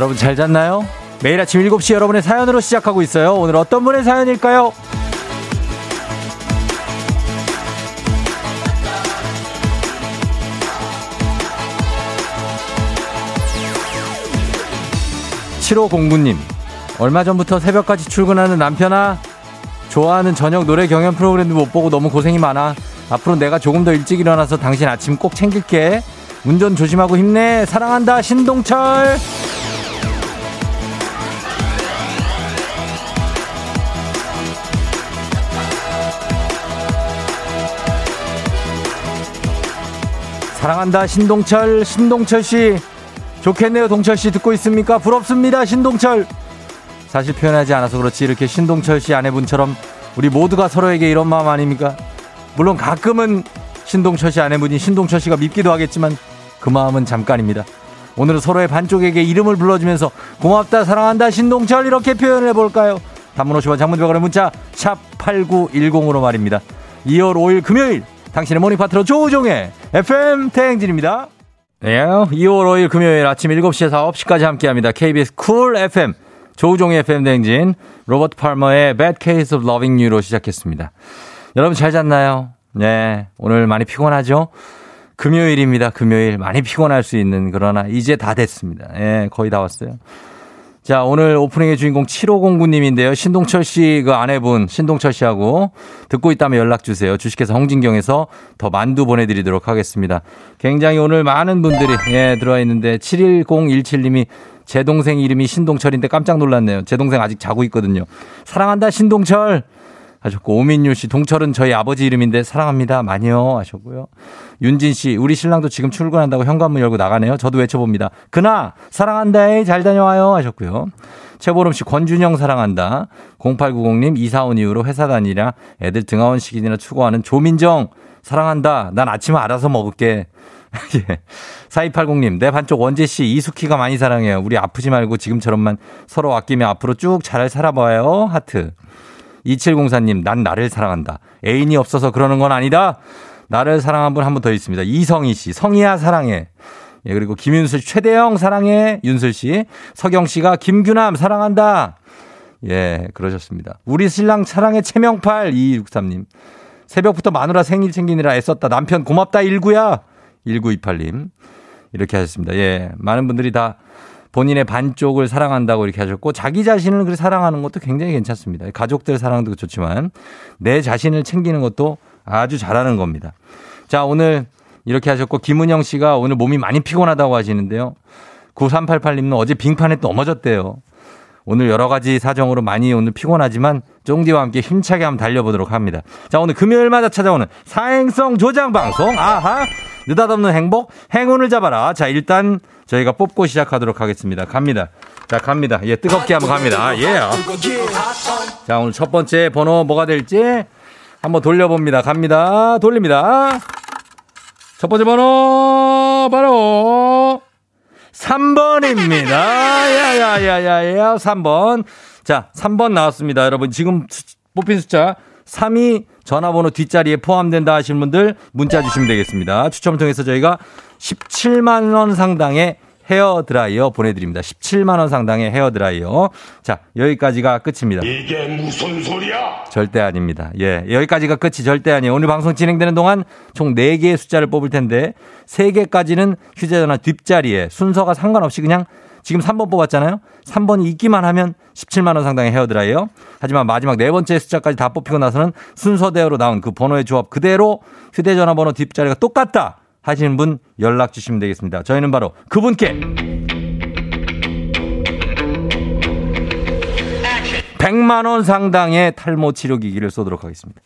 여러분 잘 잤나요? 매일 아침 7시 여러분의 사연으로 시작하고 있어요. 오늘 어떤 분의 사연일까요? 7509님, 얼마 전부터 새벽까지 출근하는 남편아, 좋아하는 저녁 노래 경연 프로그램도 못 보고 너무 고생이 많아. 앞으로 내가 조금 더 일찍 일어나서 당신 아침 꼭 챙길게. 운전 조심하고 힘내. 사랑한다, 신동철. 사랑한다, 신동철. 신동철 씨. 좋겠네요, 동철 씨. 듣고 있습니까? 부럽습니다, 신동철. 사실 표현하지 않아서 그렇지 이렇게 신동철 씨 아내분처럼 우리 모두가 서로에게 이런 마음 아닙니까? 물론 가끔은 신동철 씨 아내분이 신동철 씨가 밉기도 하겠지만 그 마음은 잠깐입니다. 오늘은 서로의 반쪽에게 이름을 불러주면서 고맙다 사랑한다 신동철 이렇게 표현해 볼까요? 단문 50원 장문 백 원의 문자 샵 8910으로 말입니다. 2월 5일 금요일 당신의 morning 파트너 조우종의 FM 대행진입니다. 네, 2월 5일 금요일 아침 7시에서 9시까지 함께합니다. KBS 쿨 FM 조우종의 FM 대행진 로버트 팔머의 Bad Case of Loving You로 시작했습니다. 여러분 잘 잤나요? 네, 오늘 많이 피곤하죠? 금요일입니다. 금요일 많이 피곤할 수 있는 그러나 이제 다 됐습니다. 예, 거의 다 왔어요. 자, 오늘 오프닝의 주인공 7509님인데요. 신동철 씨 그 아내분 신동철 씨하고 듣고 있다면 연락 주세요. 주식회사 홍진경에서 더 만두 보내드리도록 하겠습니다. 굉장히 오늘 많은 분들이 예 들어와 있는데 71017님이 제 동생 이름이 신동철인데 깜짝 놀랐네요. 제 동생 아직 자고 있거든요. 사랑한다 신동철 하셨고 오민유 씨 동철은 저희 아버지 이름인데 사랑합니다 많이요 하셨고요. 윤진 씨 우리 신랑도 지금 출근한다고 현관문 열고 나가네요. 저도 외쳐봅니다. 그나 사랑한다 잘 다녀와요 하셨고요. 최보름 씨 권준영 사랑한다. 0890님 이사 온 이후로 회사 다니라 애들 등하원 시기이나 추구하는 조민정 사랑한다. 난 아침에 알아서 먹을게. 예. 4280님, 내 반쪽 원재씨, 이숙희가 많이 사랑해요. 우리 아프지 말고 지금처럼만 서로 아끼며 앞으로 쭉 잘 살아봐요. 하트. 2704님, 난 나를 사랑한다. 애인이 없어서 그러는 건 아니다. 나를 사랑한 분 한 분 더 있습니다. 이성희 씨, 성희야 사랑해. 예, 그리고 김윤슬, 최대영 사랑해. 윤슬 씨. 서경 씨가 김규남 사랑한다. 예, 그러셨습니다. 우리 신랑 사랑해 최명팔 2263님. 새벽부터 마누라 생일 챙기느라 애썼다. 남편 고맙다 19야. 1928님. 이렇게 하셨습니다. 예. 많은 분들이 다 본인의 반쪽을 사랑한다고 이렇게 하셨고 자기 자신을 그렇게 사랑하는 것도 굉장히 괜찮습니다. 가족들 사랑도 좋지만 내 자신을 챙기는 것도 아주 잘하는 겁니다. 자, 오늘 이렇게 하셨고 김은영 씨가 오늘 몸이 많이 피곤하다고 하시는데요. 9388님은 어제 빙판에 또 넘어졌대요. 오늘 여러 가지 사정으로 많이 오늘 피곤하지만 쫑디와 함께 힘차게 한번 달려보도록 합니다. 자, 오늘 금요일마다 찾아오는 사행성 조장 방송. 아하. 느닷없는 행복, 행운을 잡아라. 자, 일단 저희가 뽑고 시작하도록 하겠습니다. 갑니다. 자, 갑니다. 예, 뜨겁게 한번 갑니다. 아, 예. 자, 오늘 첫 번째 번호 뭐가 될지 한번 돌려봅니다. 갑니다. 돌립니다. 첫 번째 번호, 바로 3번입니다. 야야야야야, 3번. 자, 3번 나왔습니다. 여러분, 지금 뽑힌 숫자 3이 전화번호 뒷자리에 포함된다 하시는 분들 문자 주시면 되겠습니다. 추첨을 통해서 저희가 17만 원 상당의 헤어 드라이어 보내드립니다. 17만 원 상당의 헤어 드라이어. 자, 여기까지가 끝입니다. 이게 무슨 소리야? 절대 아닙니다. 예, 여기까지가 끝이 절대 아니에요. 오늘 방송 진행되는 동안 총 4개의 숫자를 뽑을 텐데, 3개까지는 휴대전화 뒷자리에 순서가 상관없이 그냥 지금 3번 뽑았잖아요. 3번이 있기만 하면 17만 원 상당의 헤어드라이어. 하지만 마지막 네 번째 숫자까지 다 뽑히고 나서는 순서대로 나온 그 번호의 조합 그대로 휴대전화 번호 뒷자리가 똑같다 하시는 분 연락 주시면 되겠습니다. 저희는 바로 그분께 100만 원 상당의 탈모 치료 기기를 쏘도록 하겠습니다.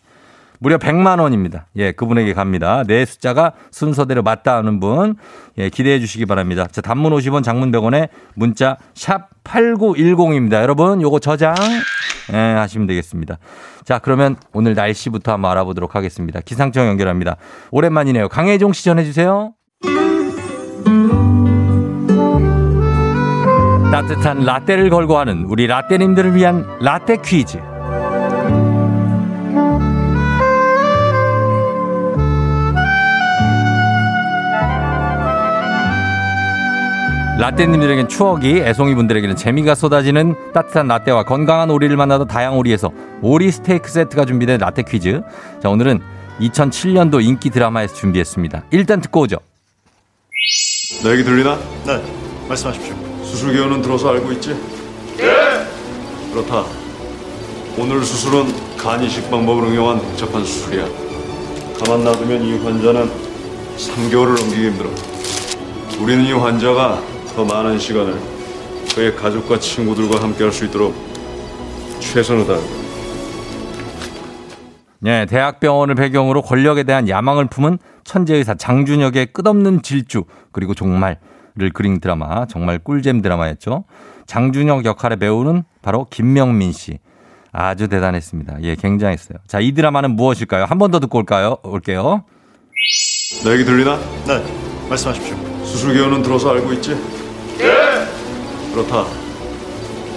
무려 100만 원입니다. 예, 그분에게 갑니다. 내 숫자가 순서대로 맞다 하는 분, 예, 기대해 주시기 바랍니다. 자, 단문 50원, 장문 100원에 문자 샵 8910입니다. 여러분, 요거 저장, 예, 하시면 되겠습니다. 자, 그러면 오늘 날씨부터 한번 알아보도록 하겠습니다. 기상청 연결합니다. 오랜만이네요. 강혜종 씨 전해 주세요. 따뜻한 라떼를 걸고 하는 우리 라떼님들을 위한 라떼 퀴즈. 라떼님들에겐 추억이, 애송이 분들에게는 재미가 쏟아지는 따뜻한 라떼와 건강한 오리를 만나다 다양 오리에서 오리 스테이크 세트가 준비된 라떼 퀴즈. 자, 오늘은 2007년도 인기 드라마에서 준비했습니다. 일단 듣고 오죠. 내 얘기 들리나? 네, 말씀하십시오. 수술 개요는 들어서 알고 있지? 네! 그렇다. 오늘 수술은 간 이식 방법을 응용한 복잡한 수술이야. 가만 놔두면 이 환자는 3개월을 넘기기 힘들어. 우리는 이 환자가 더 많은 시간을 그의 가족과 친구들과 함께 할 수 있도록 최선을 다한다. 네, 대학병원을 배경으로 권력에 대한 야망을 품은 천재의사 장준혁의 끝없는 질주 그리고 종말을 그린 드라마 정말 꿀잼 드라마였죠. 장준혁 역할의 배우는 바로 김명민 씨. 아주 대단했습니다. 예, 굉장했어요. 자, 이 드라마는 무엇일까요? 한 번 더 듣고 올까요? 올게요. 내 얘기 들리나? 네, 말씀하십시오. 수술 개요는 들어서 알고 있지? 네! 그렇다.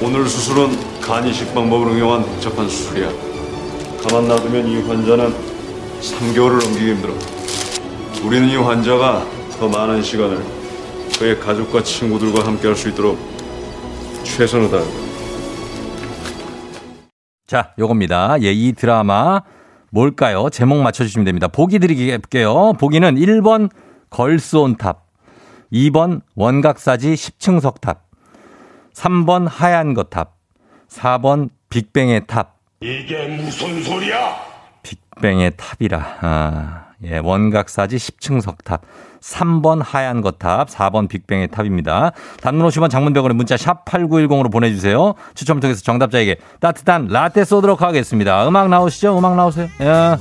오늘 수술은 간 이식 방법을 응용한 복잡한 수술이야. 가만 놔두면 이 환자는 3개월을 넘기기 힘들어. 우리는 이 환자가 더 많은 시간을 그의 가족과 친구들과 함께 할 수 있도록 최선을 다한다. 자, 요겁니다. 예, 이 드라마 뭘까요? 제목 맞춰주시면 됩니다. 보기 드릴게요. 보기는 1번 걸스온탑, 2번 원각사지 10층 석탑, 3번 하얀 거탑, 4번 빅뱅의 탑. 이게 무슨 소리야? 빅뱅의 탑이라. 아, 예, 원각사지 10층 석탑. 3번 하얀 거탑, 4번 빅뱅의 탑입니다. 단문 50원 장문 백 원에 문자 샵 8910으로 보내주세요. 추첨 통해서 정답자에게 따뜻한 라떼 쏘도록 하겠습니다. 음악 나오시죠? 음악 나오세요. 예,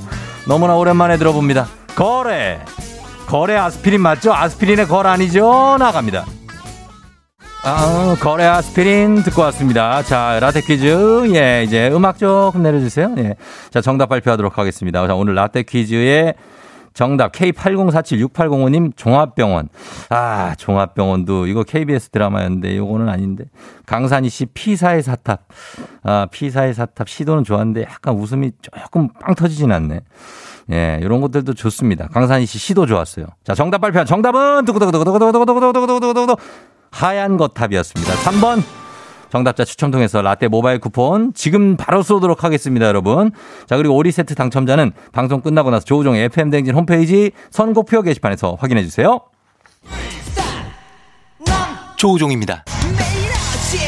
너무나 오랜만에 들어봅니다. 거래! 거래 아스피린 맞죠? 아스피린의 걸 아니죠? 나갑니다. 아, 거래 아스피린 듣고 왔습니다. 자, 라떼 퀴즈. 예, 이제 음악 조금 내려주세요. 예. 자, 정답 발표하도록 하겠습니다. 자, 오늘 라떼 퀴즈의 정답 K80476805님 종합병원. 아, 종합병원도 이거 KBS 드라마였는데 요거는 아닌데. 강산희 씨 피사의 사탑. 아, 피사의 사탑 시도는 좋았는데 약간 웃음이 조금 빵 터지진 않네. 예, 이런 것들도 좋습니다. 강산희 씨 시도 좋았어요. 자, 정답 발표. 정답은 두구두구두구두구두구두구두구두구두구두구 하얀 거탑이었습니다. 3번 정답자 추첨 통해서 라떼 모바일 쿠폰 지금 바로 쏘도록 하겠습니다, 여러분. 자, 그리고 오리 세트 당첨자는 방송 끝나고 나서 조우종의 FM 댕진 홈페이지 선곡표 게시판에서 확인해 주세요. 조우종입니다. 매일 아침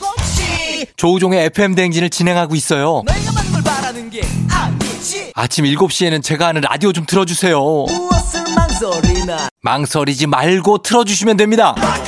7시 조우종의 FM 댕진을 진행하고 있어요. 내가 받는 걸 바라는 게 아니지 아침 7시에는 제가 하는 라디오 좀 틀어주세요. 무엇을 망설이나 망설이지 말고 틀어주시면 됩니다. 락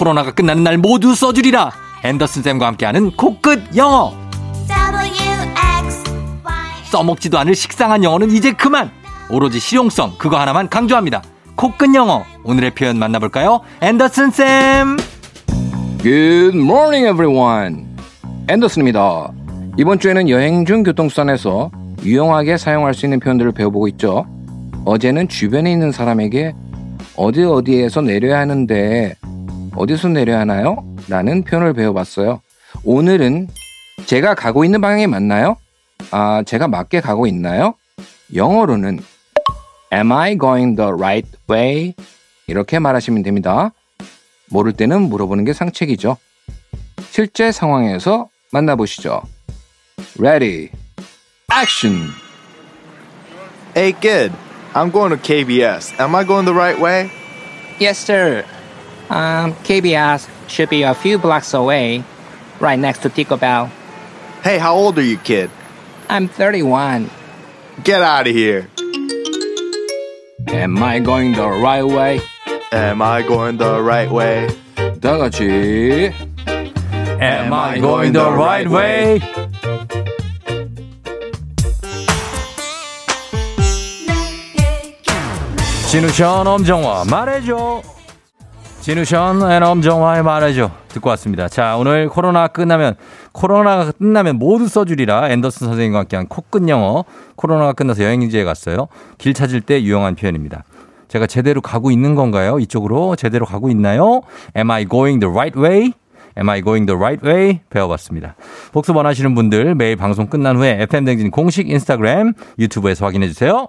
코로나가 끝나는 날 모두 써주리라. 앤더슨 쌤과 함께하는 코끝 영어. 써먹지도 않을 식상한 영어는 이제 그만. 오로지 실용성 그거 하나만 강조합니다. 코끝 영어. 오늘의 표현 만나볼까요? 앤더슨 쌤. Good morning, everyone. 앤더슨입니다. 이번 주에는 여행 중 교통수단에서 유용하게 사용할 수 있는 표현들을 배워보고 있죠. 어제는 주변에 있는 사람에게 어디 어디에서 내려야 하는데 어디서 내려야 하나요? 라는 표현을 배워봤어요. 오늘은 제가 가고 있는 방향이 맞나요? 아, 제가 맞게 가고 있나요? 영어로는 Am I going the right way? 이렇게 말하시면 됩니다. 모를 때는 물어보는 게 상책이죠. 실제 상황에서 만나보시죠. Ready, action. Hey, kid, I'm going to KBS. Am I going the right way? Yes, sir. Um, KBS should be a few blocks away, right next to Taco Bell. Hey, how old are you, kid? I'm 31. Get out of here. Am I going the right way? Am I going the right way? 다 같이 Am I going the right way? 진우션 엄정화 말해줘. 지누션 and 엄정화의 말해줘. 듣고 왔습니다. 자, 오늘 코로나 끝나면, 코로나가 끝나면 모두 써주리라 앤더슨 선생님과 함께한 코끝 영어. 코로나가 끝나서 여행지에 갔어요. 길 찾을 때 유용한 표현입니다. 제가 제대로 가고 있는 건가요? 이쪽으로 제대로 가고 있나요? Am I going the right way? Am I going the right way? 배워봤습니다. 복습 원하시는 분들 매일 방송 끝난 후에 FM댕진 공식 인스타그램, 유튜브에서 확인해주세요.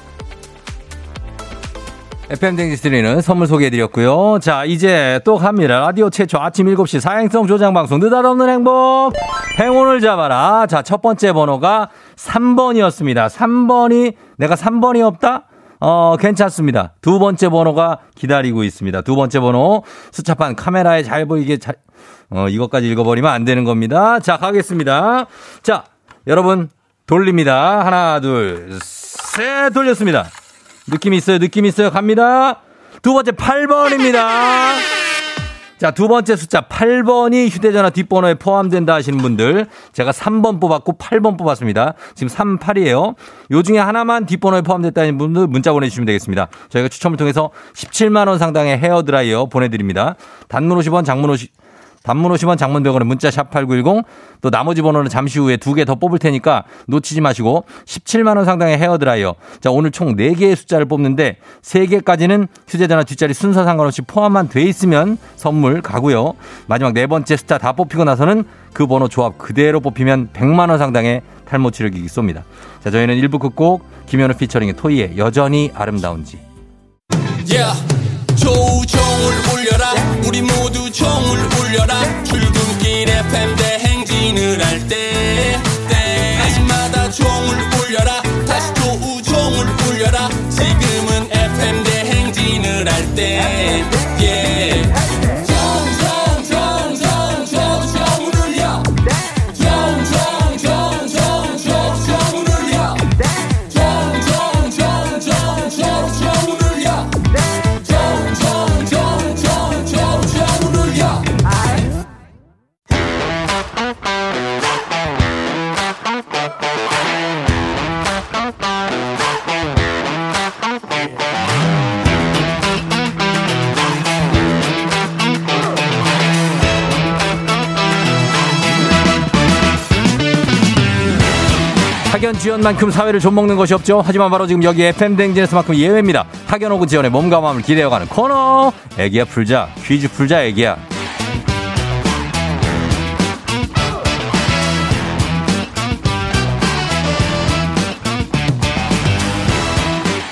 FM 댕진에서 드리는 선물 소개해드렸고요. 자, 이제 또 갑니다. 라디오 최초 아침 7시 사행성 조장방송 느닷없는 행복. 행운을 잡아라. 자, 첫 번째 번호가 3번이었습니다. 3번이, 내가 3번이 없다? 어, 괜찮습니다. 두 번째 번호가 기다리고 있습니다. 두 번째 번호. 숫자판 카메라에 잘 보이게 잘, 어, 이것까지 읽어버리면 안 되는 겁니다. 자, 가겠습니다. 자, 여러분, 돌립니다. 하나, 둘, 셋, 돌렸습니다. 느낌 있어요, 느낌 있어요. 갑니다. 두 번째 8번입니다. 자, 두 번째 숫자 8번이 휴대전화 뒷번호에 포함된다 하시는 분들, 제가 3번 뽑았고 8번 뽑았습니다. 지금 3, 8이에요. 요 중에 하나만 뒷번호에 포함됐다는 분들 문자 보내주시면 되겠습니다. 저희가 추첨을 통해서 17만원 상당의 헤어드라이어 보내드립니다. 단문 50원, 장문 50, 단문 50원 장문 100원에 문자 샵 8910 또 나머지 번호는 잠시 후에 두 개 더 뽑을 테니까 놓치지 마시고 17만 원 상당의 헤어 드라이어. 자, 오늘 총 4개의 숫자를 뽑는데 3개까지는 휴대 전화 뒷자리 순서 상관없이 포함만 돼 있으면 선물 가고요. 마지막 네 번째 숫자 다 뽑히고 나서는 그 번호 조합 그대로 뽑히면 100만 원 상당의 탈모 치료기기 쏩니다. 자, 저희는 1부 끝곡 김현우 피처링의 토이의 여전히 아름다운지. Yeah. 조우종을 울려라 우리 모두 종을 울려라. 출근길 FM 대행진을 할때 학연 지원만큼 사회를 좀먹는 것이 없죠. 하지만 바로 지금 여기 FM 댕진에서만큼 예외입니다. 학연 혹은 지원의 몸과 마음을 기대어가는 코너. 애기야 풀자. 퀴즈 풀자 애기야.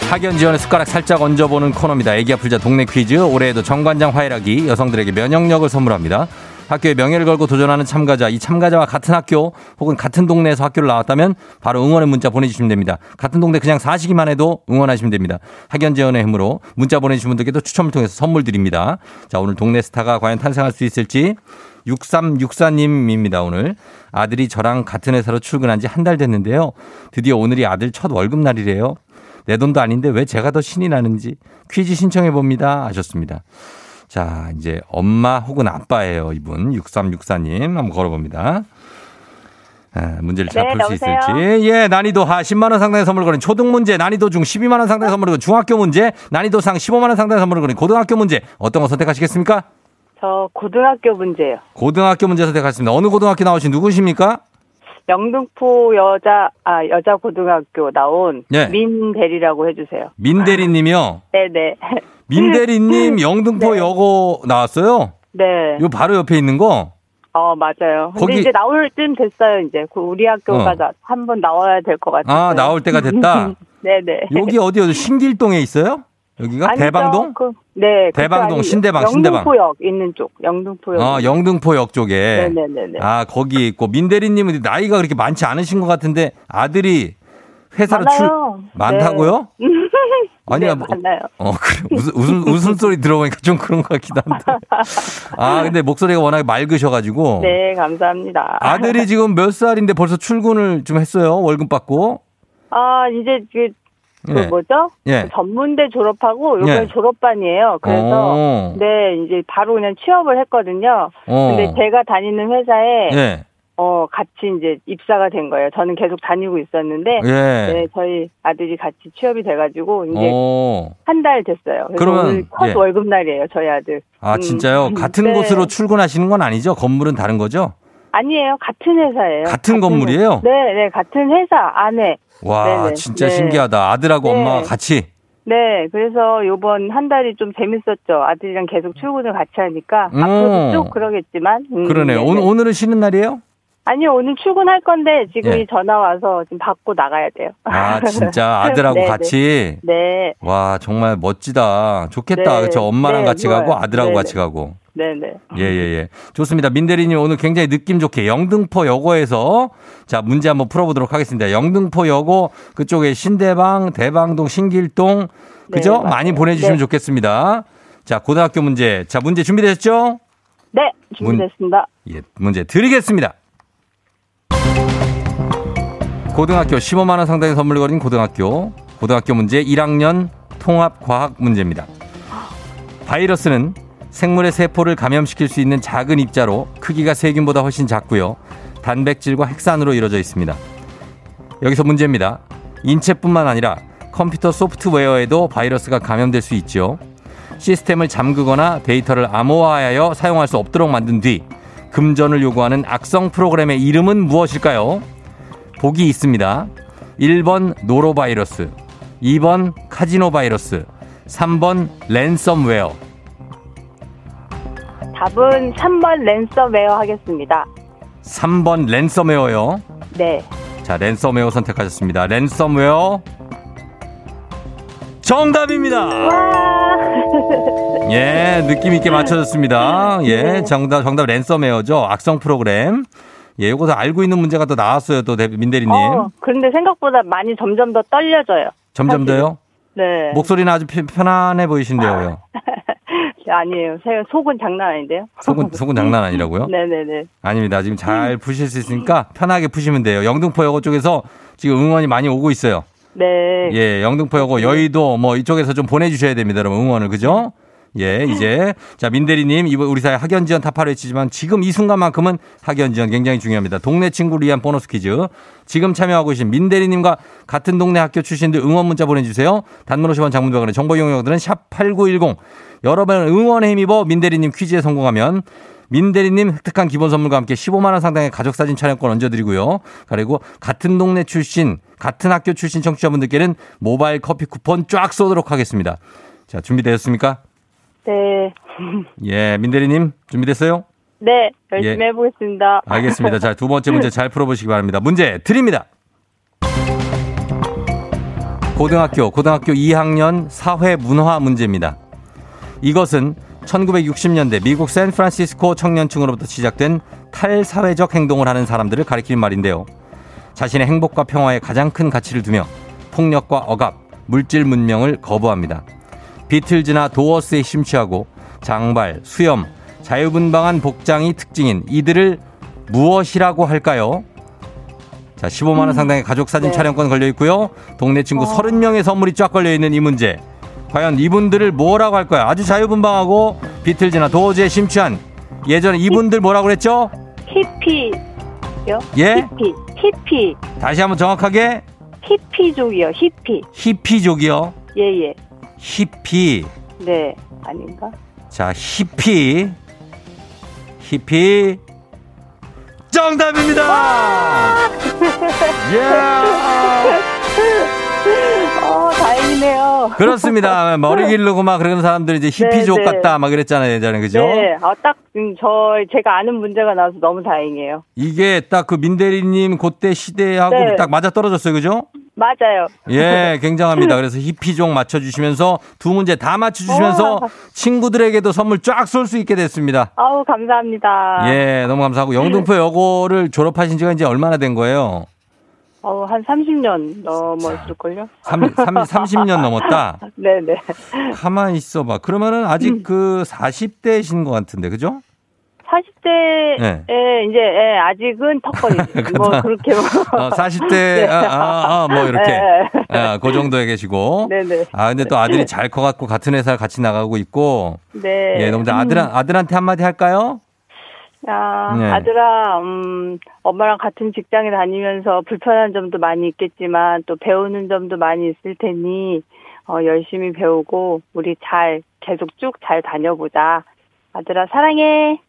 학연 지원의 숟가락 살짝 얹어보는 코너입니다. 애기 아플자 동네 퀴즈. 올해에도 정관장 화이락이 여성들에게 면역력을 선물합니다. 학교에 명예를 걸고 도전하는 참가자, 이 참가자와 같은 학교 혹은 같은 동네에서 학교를 나왔다면 바로 응원의 문자 보내주시면 됩니다. 같은 동네 그냥 사시기만 해도 응원하시면 됩니다. 학연 지원의 힘으로 문자 보내주신 분들께도 추첨을 통해서 선물 드립니다. 자, 오늘 동네 스타가 과연 탄생할 수 있을지 6364님입니다, 오늘. 아들이 저랑 같은 회사로 출근한 지 한 달 됐는데요. 드디어 오늘이 아들 첫 월급날이래요. 내 돈도 아닌데 왜 제가 더 신이 나는지 퀴즈 신청해 봅니다. 하셨습니다. 자, 이제 엄마 혹은 아빠예요, 이분. 6364님. 한번 걸어봅니다. 아, 문제를 잘 네, 풀수 여보세요? 있을지. 예, 난이도 하 10만 원 상당의 선물을 거린 초등 문제, 난이도 중 12만 원 상당의 선물을 거린 중학교 문제, 난이도 상 15만 원 상당의 선물을 거린 고등학교 문제. 어떤 거 선택하시겠습니까? 저 고등학교 문제요. 고등학교 문제 선택하셨습니다. 어느 고등학교 나오신 누구십니까? 영등포 여자 아 여자 고등학교 나온 예. 민대리라고 해주세요. 민대리님이요. 네네. 민대리님 영등포 여고 나왔어요? 네. 요 바로 옆에 있는 거? 어 맞아요. 근데 거기- 이제 나올 쯤 됐어요. 이제 그 우리 학교가 어. 한번 나와야 될 것 같아요. 아, 나올 때가 됐다? 네네. 여기 어디요? 신길동에 있어요? 여기가? 아니죠. 대방동? 그, 네. 대방동, 신대방, 신대방. 영등포역 있는 쪽. 영등포역. 어, 영등포역 쪽에. 네네네네. 아, 거기 있고. 민대리님은 나이가 그렇게 많지 않으신 것 같은데 아들이 회사로 많아요. 많다고요? 네. 아니야, 네, 뭐- 많아요. 어, 그래. 웃음, 웃음, 웃음소리 들어보니까 좀 그런 것 같기도 한데. 아, 근데 목소리가 워낙에 맑으셔가지고. 네, 감사합니다. 아들이 지금 몇 살인데 벌써 출근을 좀 했어요? 월급 받고? 아, 이제 그, 그 예. 뭐죠? 예. 그 전문대 졸업하고 이번에 예. 졸업반이에요. 그래서 어. 네, 이제 바로 그냥 취업을 했거든요. 어. 근데 제가 다니는 회사에 예. 어, 같이 이제 입사가 된 거예요. 저는 계속 다니고 있었는데 예. 네, 저희 아들이 같이 취업이 돼 가지고 이제 어. 한달 됐어요. 그러면, 오늘 첫 예. 월급 날이에요, 저희 아들. 아, 음. 진짜요? 같은 네. 곳으로 출근하시는 건 아니죠? 건물은 다른 거죠? 아니에요. 같은 회사예요. 같은 건물이에요? 네, 네, 같은 회사 안에. 와, 네네. 진짜 네. 신기하다. 아들하고 네. 엄마가 같이. 네, 그래서 요번 한 달이 좀 재밌었죠. 아들이랑 계속 출근을 같이 하니까 음. 앞으로도 쭉 그러겠지만. 음, 그러네요. 네네. 오늘, 오늘은 쉬는 날이에요? 아니요, 오늘 출근할 건데 지금 예. 이 전화 와서 지금 받고 나가야 돼요. 아, 진짜 아들하고 네네. 같이. 네, 와, 정말 멋지다. 좋겠다. 네. 그렇죠. 엄마랑 네, 같이 좋아요. 가고 아들하고 네네. 같이 가고. 네, 네. 예, 예, 예. 좋습니다. 민대리 님 오늘 굉장히 느낌 좋게 영등포 여고에서 자, 문제 한번 풀어 보도록 하겠습니다. 영등포 여고 그쪽에 신대방, 대방동, 신길동. 그죠? 네. 많이 보내 주시면 네. 좋겠습니다. 자, 고등학교 문제. 자, 문제 준비되셨죠? 네, 준비됐습니다. 예, 문제 드리겠습니다. 고등학교 15만 원 상당의 선물을 거린 고등학교. 고등학교 문제 1학년 통합 과학 문제입니다. 바이러스는 생물의 세포를 감염시킬 수 있는 작은 입자로 크기가 세균보다 훨씬 작고요. 단백질과 핵산으로 이루어져 있습니다. 여기서 문제입니다. 인체뿐만 아니라 컴퓨터 소프트웨어에도 바이러스가 감염될 수 있죠. 시스템을 잠그거나 데이터를 암호화하여 사용할 수 없도록 만든 뒤 금전을 요구하는 악성 프로그램의 이름은 무엇일까요? 보기 있습니다. 1번 노로바이러스, 2번 카지노 바이러스, 3번 랜섬웨어. 답은 3번 랜섬웨어 하겠습니다. 3번 랜섬웨어요. 네. 자, 랜섬웨어 선택하셨습니다. 랜섬웨어 정답입니다. 예, 느낌 있게 맞춰졌습니다. 예, 정답 정답 랜섬웨어죠. 악성 프로그램. 예, 요거 다 알고 있는 문제가 또 나왔어요. 또 대- 민대리님. 어, 그런데 생각보다 많이 점점 더 떨려져요. 점점 더요. 네. 목소리는 아주 편- 편안해 보이신데요. 아니에요. 제 속은 장난 아닌데요. 속은 속은 장난 아니라고요? 네네네. 아닙니다. 지금 잘 푸실 수 있으니까 편하게 푸시면 돼요. 영등포여고 쪽에서 지금 응원이 많이 오고 있어요. 네. 예, 영등포여고 여의도 뭐 이쪽에서 좀 보내주셔야 됩니다. 여러분 응원을 그죠? 예, 이제 자 민대리님 이번 우리 사회 학연 지원 타파를 외치지만 지금 이 순간만큼은 학연 지원 굉장히 중요합니다. 동네 친구를 위한 보너스 퀴즈. 지금 참여하고 계신 민대리님과 같은 동네 학교 출신들 응원 문자 보내주세요. 단문 50원 장문병원의 정보 이용료들은 샵 #8910 여러분 응원에 힘입어 민대리님 퀴즈에 성공하면 민대리님 획득한 기본 선물과 함께 15만 원 상당의 가족 사진 촬영권 얹어드리고요. 그리고 같은 동네 출신, 같은 학교 출신 청취자분들께는 모바일 커피 쿠폰 쫙 쏘도록 하겠습니다. 자, 준비되셨습니까? 네. 예, 민대리님 준비됐어요? 네, 열심히 예. 해보겠습니다. 알겠습니다. 자, 두 번째 문제 잘 풀어보시기 바랍니다. 문제 드립니다. 고등학교, 고등학교 2학년 사회 문화 문제입니다. 이것은 1960년대 미국 샌프란시스코 청년층으로부터 시작된 탈사회적 행동을 하는 사람들을 가리키는 말인데요. 자신의 행복과 평화에 가장 큰 가치를 두며 폭력과 억압, 물질 문명을 거부합니다. 비틀즈나 도어스에 심취하고 장발, 수염, 자유분방한 복장이 특징인 이들을 무엇이라고 할까요? 자, 15만 원 상당의 가족 사진 네. 촬영권 걸려 있고요. 동네 친구 30명의 선물이 쫙 걸려 있는 이 문제. 과연 이분들을 뭐라고 할까요? 아주 자유분방하고 비틀즈나 도어즈에 심취한 예전에 이분들 뭐라고 그랬죠? 히피요? 예? 히피, 히피, 다시 한번 정확하게 히피족이요, 히피. 히피족이요. 예, 예. 히피. 네, 아닌가? 자, 히피. 히피. 정답입니다! 예! 어, 다행이네요. 그렇습니다. 머리 기르고 막 그러는 사람들이 이제 히피족 네, 네. 같다 막 그랬잖아요, 예전에. 그죠? 네, 아, 딱, 음, 저, 제가 아는 문제가 나와서 너무 다행이에요. 이게 딱 그 민대리님 그때 시대하고 네. 딱 맞아 떨어졌어요. 그죠? 맞아요. 예, 굉장합니다. 그래서 히피족 맞춰주시면서 두 문제 다 맞춰주시면서 어. 친구들에게도 선물 쫙 쏠 수 있게 됐습니다. 아우, 감사합니다. 예, 너무 감사하고 영등포 여고를 졸업하신 지가 이제 얼마나 된 거예요? 어우, 한 30년 넘었을걸요? 삼, 삼, 30년 넘었다? 네네. 가만히 있어봐. 그러면은 아직 음. 그 40대신 것 같은데, 그죠? 40대에 네. 이제 예, 아직은 턱걸이지. 뭐 그렇게 뭐. 어, 40대, 네. 아, 아, 아, 뭐 이렇게. 네. 아, 그 정도에 계시고. 네네. 아, 근데 또 아들이 잘 커갖고 같은 회사를 같이 나가고 있고. 네. 예, 너무 잘- 아들, 아들한테 한마디 할까요? 아, 네. 아들아, 음, 엄마랑 같은 직장에 다니면서 불편한 점도 많이 있겠지만 또 배우는 점도 많이 있을 테니 어, 열심히 배우고 우리 잘 계속 쭉 잘 다녀보자. 아들아 사랑해.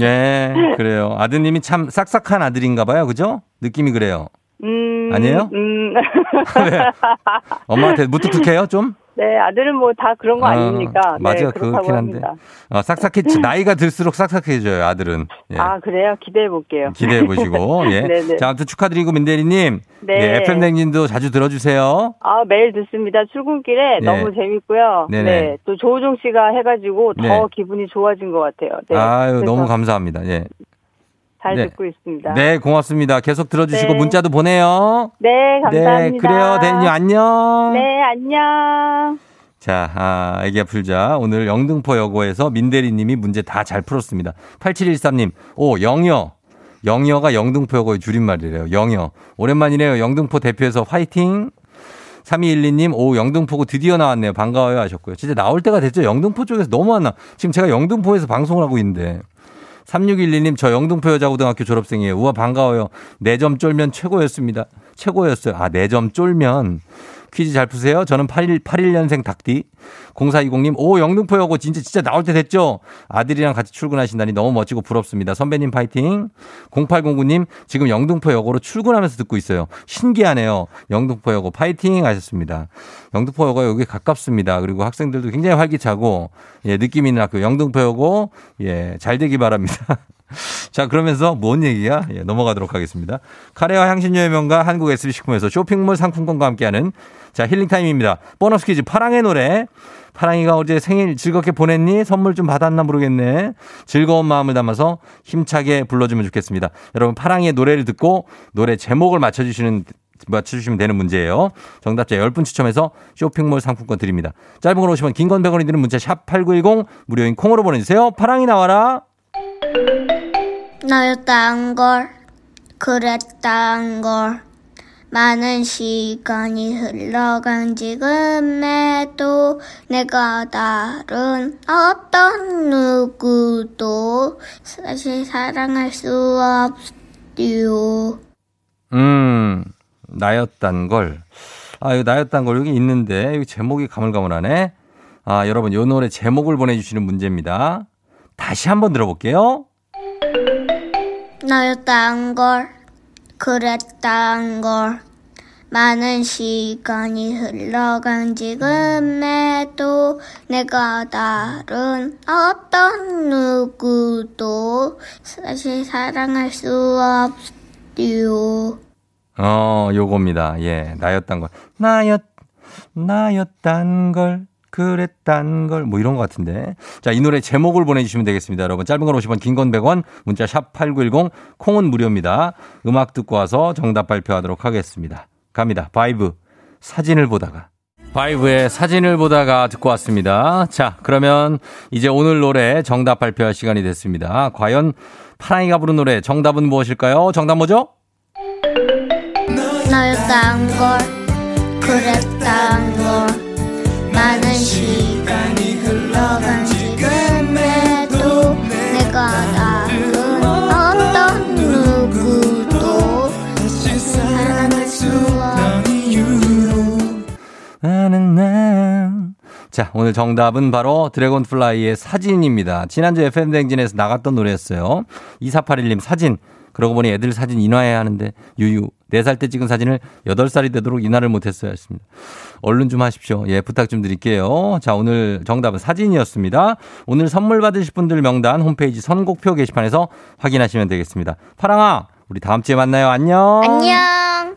예, 그래요. 아드님이 참 싹싹한 아들인가 봐요. 그죠? 느낌이 그래요. 음. 아니에요? 음. 엄마한테 무뚝뚝해요, 좀? 네, 아들은 뭐 다 그런 거 아, 아닙니까? 맞아요. 네, 그렇긴 한데. 합니다. 어, 싹싹해지, 나이가 들수록 싹싹해져요, 아들은. 예. 아, 그래요? 기대해 볼게요. 기대해 보시고. 예. 네네. 자, 아무튼 축하드리고, 민대리님. 네. 예, FM 댕진도 자주 들어주세요. 아, 매일 듣습니다. 출근길에 네. 너무 재밌고요. 네네. 네. 또 조우종 씨가 해가지고 더 네. 기분이 좋아진 것 같아요. 네. 아유, 그래서 너무 감사합니다. 예. 잘 네. 듣고 있습니다. 네, 고맙습니다. 계속 들어주시고 네. 문자도 보내요. 네, 감사합니다. 네, 그래요. 대리님 안녕. 네, 안녕. 자, 아, 애기야 풀자. 오늘 영등포 여고에서 민대리 님이 문제 다 잘 풀었습니다. 8713님, 오, 영여. 영여가 영등포 여고의 줄임말이래요. 영여. 오랜만이네요. 영등포 대표에서 화이팅. 3212님, 오, 영등포고 드디어 나왔네요. 반가워요 하셨고요. 진짜 나올 때가 됐죠. 영등포 쪽에서 너무 안 나. 지금 제가 영등포에서 방송을 하고 있는데. 3612님, 저 영등포 여자고등학교 졸업생이에요. 우와, 반가워요. 4점 쫄면 최고였습니다. 최고였어요. 아, 4점 쫄면. 퀴즈 잘 푸세요. 저는 81, 81년생 닭띠. 0420님, 오, 영등포 여고 진짜, 진짜 나올 때 됐죠? 아들이랑 같이 출근하신다니 너무 멋지고 부럽습니다. 선배님 파이팅. 0809님, 지금 영등포 여고로 출근하면서 듣고 있어요. 신기하네요. 영등포 여고 파이팅 하셨습니다. 영등포 여고 여기 가깝습니다. 그리고 학생들도 굉장히 활기차고, 예, 느낌 있는 학교 영등포 여고, 예, 잘 되기 바랍니다. 자, 그러면서 뭔 얘기야? 예, 넘어가도록 하겠습니다. 카레와 향신료의 명가 한국 SB식품에서 쇼핑몰 상품권과 함께하는 자, 힐링타임입니다. 보너스 퀴즈 파랑의 노래. 파랑이가 어제 생일 즐겁게 보냈니? 선물 좀 받았나 모르겠네. 즐거운 마음을 담아서 힘차게 불러주면 좋겠습니다. 여러분, 파랑이의 노래를 듣고 노래 제목을 맞춰주시는 맞춰주시면 되는 문제예요. 정답자 10분 추첨해서 쇼핑몰 상품권 드립니다. 짧은 걸 오시면 긴건 100원이 드는 문자 샵 8910 무료인 콩으로 보내주세요. 파랑이 나와라. 나였다는 걸, 그랬다는 걸, 많은 시간이 흘러간 지금에도 내가 다른 어떤 누구도 사실 사랑할 수 없디요. 음, 나였단 걸. 아, 이거 나였단 걸 여기 있는데, 여기 제목이 가물가물하네. 아, 여러분, 요 노래 제목을 보내주시는 문제입니다. 다시 한번 들어볼게요. 나였단 걸, 그랬단 걸. 많은 시간이 흘러간 지금에도 내가 다른 어떤 누구도 사실 사랑할 수 없디요. 어, 요겁니다. 예, 나였단 걸. 나였, 나였단 걸. 그랬단 걸, 뭐 이런 것 같은데. 자, 이 노래 제목을 보내주시면 되겠습니다. 여러분. 짧은 건 50원, 긴 건 100원, 문자 샵 8910, 콩은 무료입니다. 음악 듣고 와서 정답 발표하도록 하겠습니다. 갑니다. 바이브, 사진을 보다가. 바이브의 사진을 보다가 듣고 왔습니다. 자, 그러면 이제 오늘 노래 정답 발표할 시간이 됐습니다. 과연 파랑이가 부른 노래 정답은 무엇일까요? 정답 뭐죠? 나였단 걸, 그랬단 걸. 많은 시간이 흘러간 지금에도 내가 다른 어떤 누구도 사랑할 수. 나는 난. 자, 오늘 정답은 바로 드래곤플라이의 사진입니다. 지난주 FM대행진에서 나갔던 노래였어요. 2481님 사진. 그러고 보니 애들 사진 인화해야 하는데, 유유. 4살 때 찍은 사진을 8살이 되도록 인화를 못했어야 했습니다. 얼른 좀 하십시오. 예, 부탁 좀 드릴게요. 자, 오늘 정답은 사진이었습니다. 오늘 선물 받으실 분들 명단 홈페이지 선곡표 게시판에서 확인하시면 되겠습니다. 파랑아, 우리 다음 주에 만나요. 안녕. 안녕.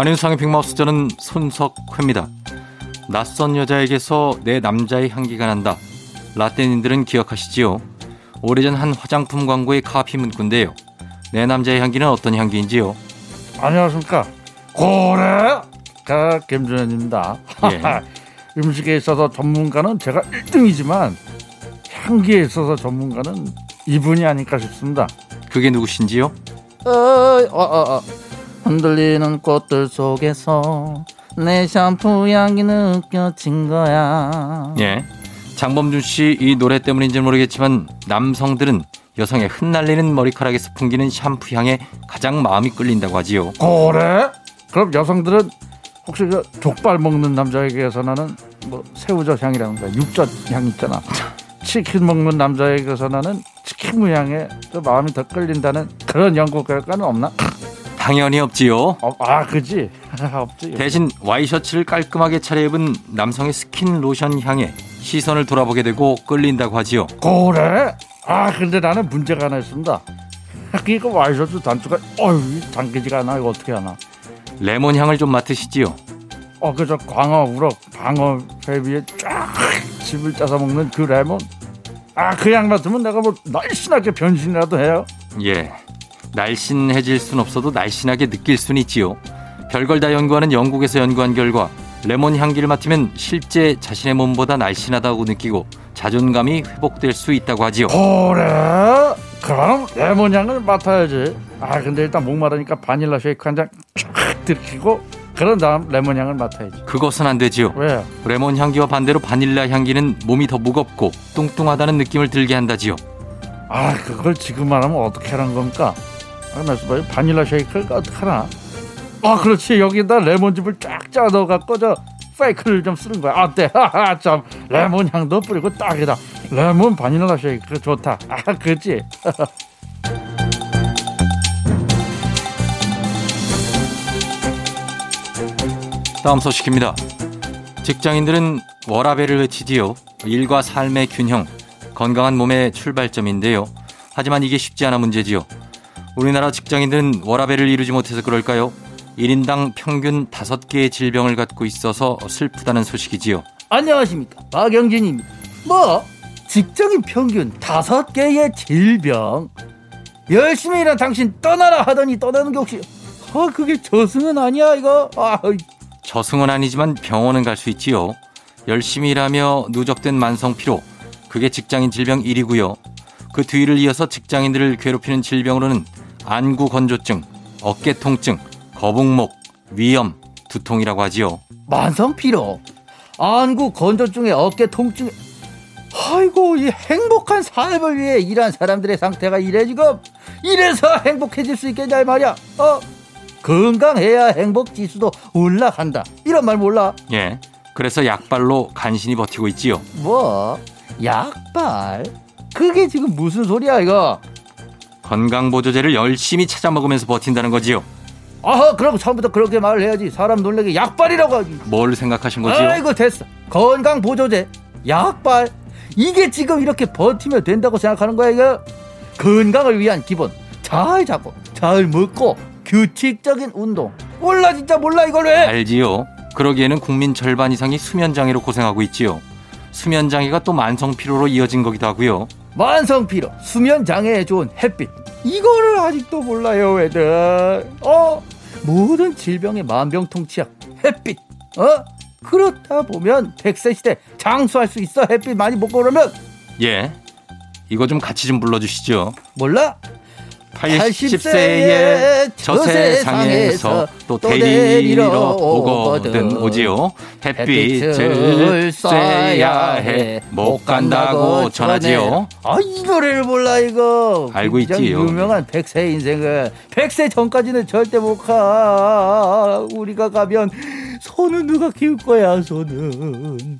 안윤상의 빅마우스 저는 손석회입니다. 낯선 여자에게서 내 남자의 향기가 난다. 라떼님들은 기억하시지요? 오래전 한 화장품 광고의 카피 문구인데요. 내 남자의 향기는 어떤 향기인지요? 안녕하십니까 고래 가 김준현입니다. 예. 음식에 있어서 전문가는 제가 1등이지만 향기에 있어서 전문가는 이분이 아닐까 싶습니다. 그게 누구신지요? 어, 어, 어, 어. 흔들리는 꽃들 속에서 내 샴푸 향기 느껴진 거야. 예. 장범준 씨 이 노래 때문인지 모르겠지만 남성들은 여성의 흩날리는 머리카락에서 풍기는 샴푸 향에 가장 마음이 끌린다고 하지요. 고래? 그럼 여성들은 혹시 그 족발 먹는 남자에게서 나는 뭐 새우젓 향이라든가 육젓 향 있잖아. 치킨 먹는 남자에게서 나는 치킨 향에 그 마음이 더 끌린다는 그런 연구 결과는 없나? 당연히 없지요. 어, 아, 그지? 없지. 대신 와이셔츠를 깔끔하게 차려입은 남성의 스킨 로션 향에 시선을 돌아보게 되고 끌린다고 하지요. 고래? 아, 근데 나는 문제가 하나 있습니다. 이거 와이셔츠 단추가 어휴 잠기지가 않아 이거 어떻게 하나? 레몬 향을 좀 맡으시지요. 어, 그저 광어 우럭 방어 회비에 쫙 집을 짜서 먹는 그 레몬. 아, 그 향 맡으면 내가 뭐 날씬하게 변신이라도 해요. 예. 날씬해질 순 없어도 날씬하게 느낄 순 있지요. 별걸 다 연구하는 영국에서 연구한 결과 레몬 향기를 맡으면 실제 자신의 몸보다 날씬하다고 느끼고 자존감이 회복될 수 있다고 하지요. 그래? 그럼 레몬 향을 맡아야지. 아 근데 일단 목마르니까 바닐라 쉐이크 한 잔 쫙 들이키고 그런 다음 레몬 향을 맡아야지. 그것은 안 되지요. 왜요? 레몬 향기와 반대로 바닐라 향기는 몸이 더 무겁고 뚱뚱하다는 느낌을 들게 한다지요. 아 그걸 지금 말하면 어떻게 하는 겁니까? 아, 나 봐요 바닐라 쉐이크를 어떡하나? 아 그렇지 여기다 레몬즙을 쫙짜 넣어갖고 저 fake를 좀 쓰는 거야. 어때? 하하 참 레몬 향도 뿌리고 딱이다. 레몬 바닐라 쉐이크 좋다. 아 그렇지? 다음 소식입니다. 직장인들은 워라벨을 외치지요. 일과 삶의 균형, 건강한 몸의 출발점인데요. 하지만 이게 쉽지 않아 문제지요. 우리나라 직장인들은 워라벨을 이루지 못해서 그럴까요? 1인당 평균 5개의 질병을 갖고 있어서 슬프다는 소식이지요. 안녕하십니까 박영진입니다. 뭐 직장인 평균 다섯 개의 질병 열심히 일한 당신 떠나라 하더니 떠나는 게 혹시 아 그게 저승은 아니야 이거 아 저승은 아니지만 병원은 갈 수 있지요. 열심히 일하며 누적된 만성 피로. 그게 직장인 질병 1위고요. 그 뒤를 이어서 직장인들을 괴롭히는 질병으로는 안구 건조증, 어깨 통증, 거북목, 위염, 두통이라고 하지요. 만성 피로. 안구 건조증에 어깨 통증에 아이고 이 행복한 삶을 위해 일한 사람들의 상태가 이래 지금. 이래서 행복해질 수 있겠냐 이 말이야. 어? 건강해야 행복 지수도 올라간다. 이런 말 몰라? 예. 그래서 약발로 간신히 버티고 있지요. 뭐? 약발? 그게 지금 무슨 소리야 이거 건강보조제를 열심히 찾아 먹으면서 버틴다는 거지요. 아하 그럼 처음부터 그렇게 말을 해야지 사람 놀래게 약발이라고 하지 뭘 생각하신 거지요? 아이고 됐어 건강 보조제 약발 이게 지금 이렇게 버티면 된다고 생각하는 거야 이거 건강을 위한 기본 잘 자고 잘 먹고 규칙적인 운동 몰라 진짜 몰라 이걸 왜 알지요. 그러기에는 국민 절반 이상이 수면 장애로 고생하고 있지요. 수면 장애가 또 만성 피로로 이어진 거기도 하고요. 만성 피로 수면 장애에 좋은 햇빛. 이거를 아직도 몰라요 애들. 어? 모든 질병의 만병통치약 햇빛. 어? 그렇다 보면 100세 시대 장수할 수 있어 햇빛 많이 먹고 그러면? 예. 이거 좀 같이 좀 불러주시죠. 몰라 80세의 저 세상에서 또 데리러 오거든 오지요. 햇빛을 쏴야 해. 못 간다고 전하지요. 아 이 노래를 몰라 이거 알고 있지요. 유명한 100세 인생을 100세 전까지는 절대 못 가 우리가 가면 손은 누가 키울 거야 손은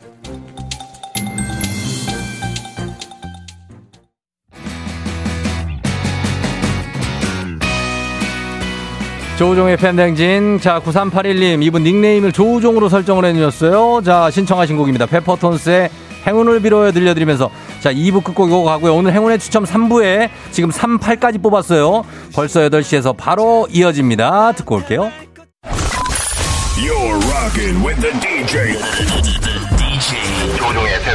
조우종의 팬댕진. 자, 9381님. 이분 닉네임을 조우종으로 설정을 해주셨어요. 자, 신청하신 곡입니다. 페퍼톤스의 행운을 빌어요 들려드리면서. 자, 2부 끝곡 이거 가고요. 오늘 행운의 추첨 3부에 지금 3, 8까지 뽑았어요. 벌써 8시에서 바로 이어집니다. 듣고 올게요. You're rocking with the DJ. DJ 조종의 팬.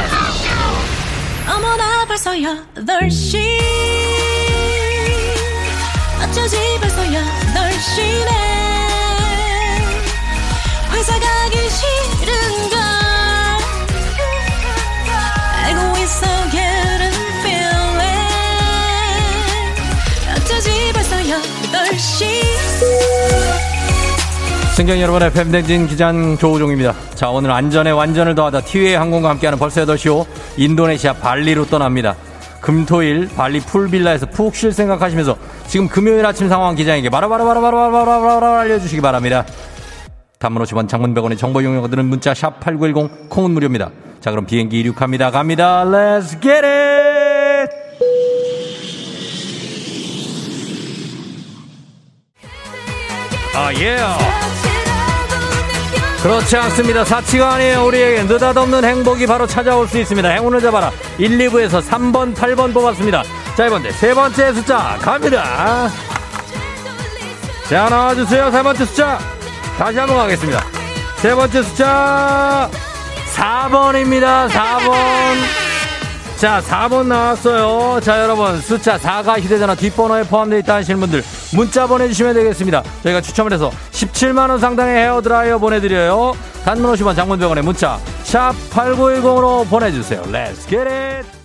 어머나 벌써 8시 어쩌지 벌써 8시 네 회사 가기 싫은 걸. 알고 있어 getting feeling. 어쩌지 벌써 8시. 승경 여러분의 팬댕진 기장 조우종입니다. 자, 오늘 안전에 완전을 더하다 티웨이 항공과 함께하는 벌써 8시오. 인도네시아 발리로 떠납니다. 금토일 발리 풀빌라에서 푹 쉴 생각하시면서 지금 금요일 아침 상황 기장에게 바로바로바로바로바로바로 알려주시기 바랍니다. 단문 50원 장문 100원의 정보 용역들은 문자 샵8910 콩은 무료입니다. 자 그럼 비행기 이륙합니다. 갑니다. Let's get it! 아 예. 그렇지 않습니다. 사치가 아니에요. 우리에게 느닷없는 행복이 바로 찾아올 수 있습니다. 행운을 잡아라. 1, 2부에서 3번, 8번 뽑았습니다. 자, 이번에 세 번째 숫자 갑니다. 자, 나와주세요. 세 번째 숫자. 다시 한번 가겠습니다. 세 번째 숫자 4번입니다. 4번. 자, 4번 나왔어요. 자, 여러분, 숫자 4가 휴대전화 뒷번호에 포함되어 있다 하시는 분들, 문자 보내주시면 되겠습니다. 저희가 추첨을 해서 17만원 상당의 헤어드라이어 보내드려요. 단문 50원 장문병원에 문자, 샵 8910으로 보내주세요. Let's get it!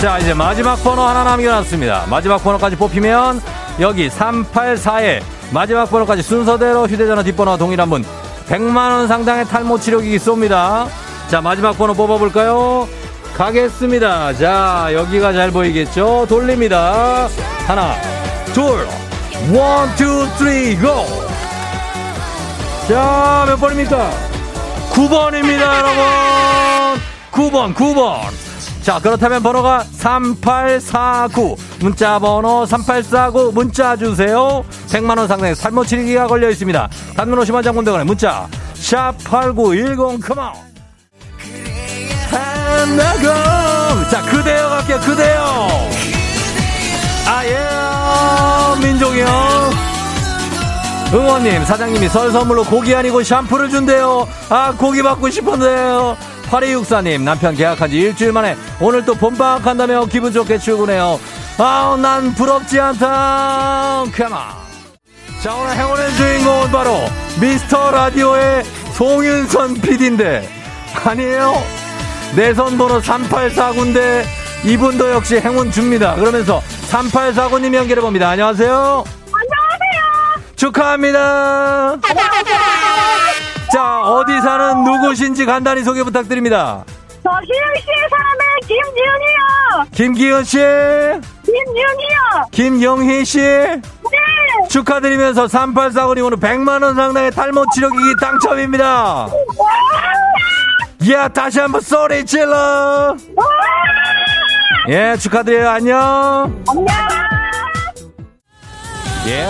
자, 이제 마지막 번호 하나 남겨놨습니다. 마지막 번호까지 뽑히면 여기 384에 마지막 번호까지 순서대로 휴대전화 뒷번호와 동일한 분 100만원 상당의 탈모 치료기기 쏩니다. 자, 마지막 번호 뽑아볼까요? 가겠습니다. 자, 여기가 잘 보이겠죠? 돌립니다. 하나, 둘, one, two, three, go! 자, 몇 번입니까? 9번입니다, 여러분! 9번, 9번. 자, 그렇다면 번호가 3849. 문자 번호 3849 문자 주세요. 100만 원 상당의 탈모 치료기가 걸려 있습니다. 단문 50원 장군대원의 문자. 샵 8910 컴온. 한나금. 자, 그대여 갈게요, 응원님, 사장님이 설 선물로 고기 아니고 샴푸를 준대요. 아, 고기 받고 싶은데요. 8264님, 남편 계약한 지 일주일 만에 오늘 또 본방학한다며 기분 좋게 출근해요. 아우, 난 부럽지 않다. 컴온. 자, 오늘 행운의 주인공은 바로 미스터 라디오의 송윤선 PD인데, 아니에요? 내선 번호 3849인데, 이분도 역시 행운 줍니다. 그러면서 3849님 연결해 봅니다. 안녕하세요. 축하합니다. 자, 어디 사는 누구신지 간단히 소개 부탁드립니다. 저 희영시에 사는 김지은이요. 김기현 씨, 김지은이요. 김영희 씨, 네. 축하드리면서 3849님 오늘 100만 원 상당의 탈모 치료기기 당첨입니다. 야, 다시 한번 소리 질러. 예, 축하드려요. 안녕. 안녕. 예.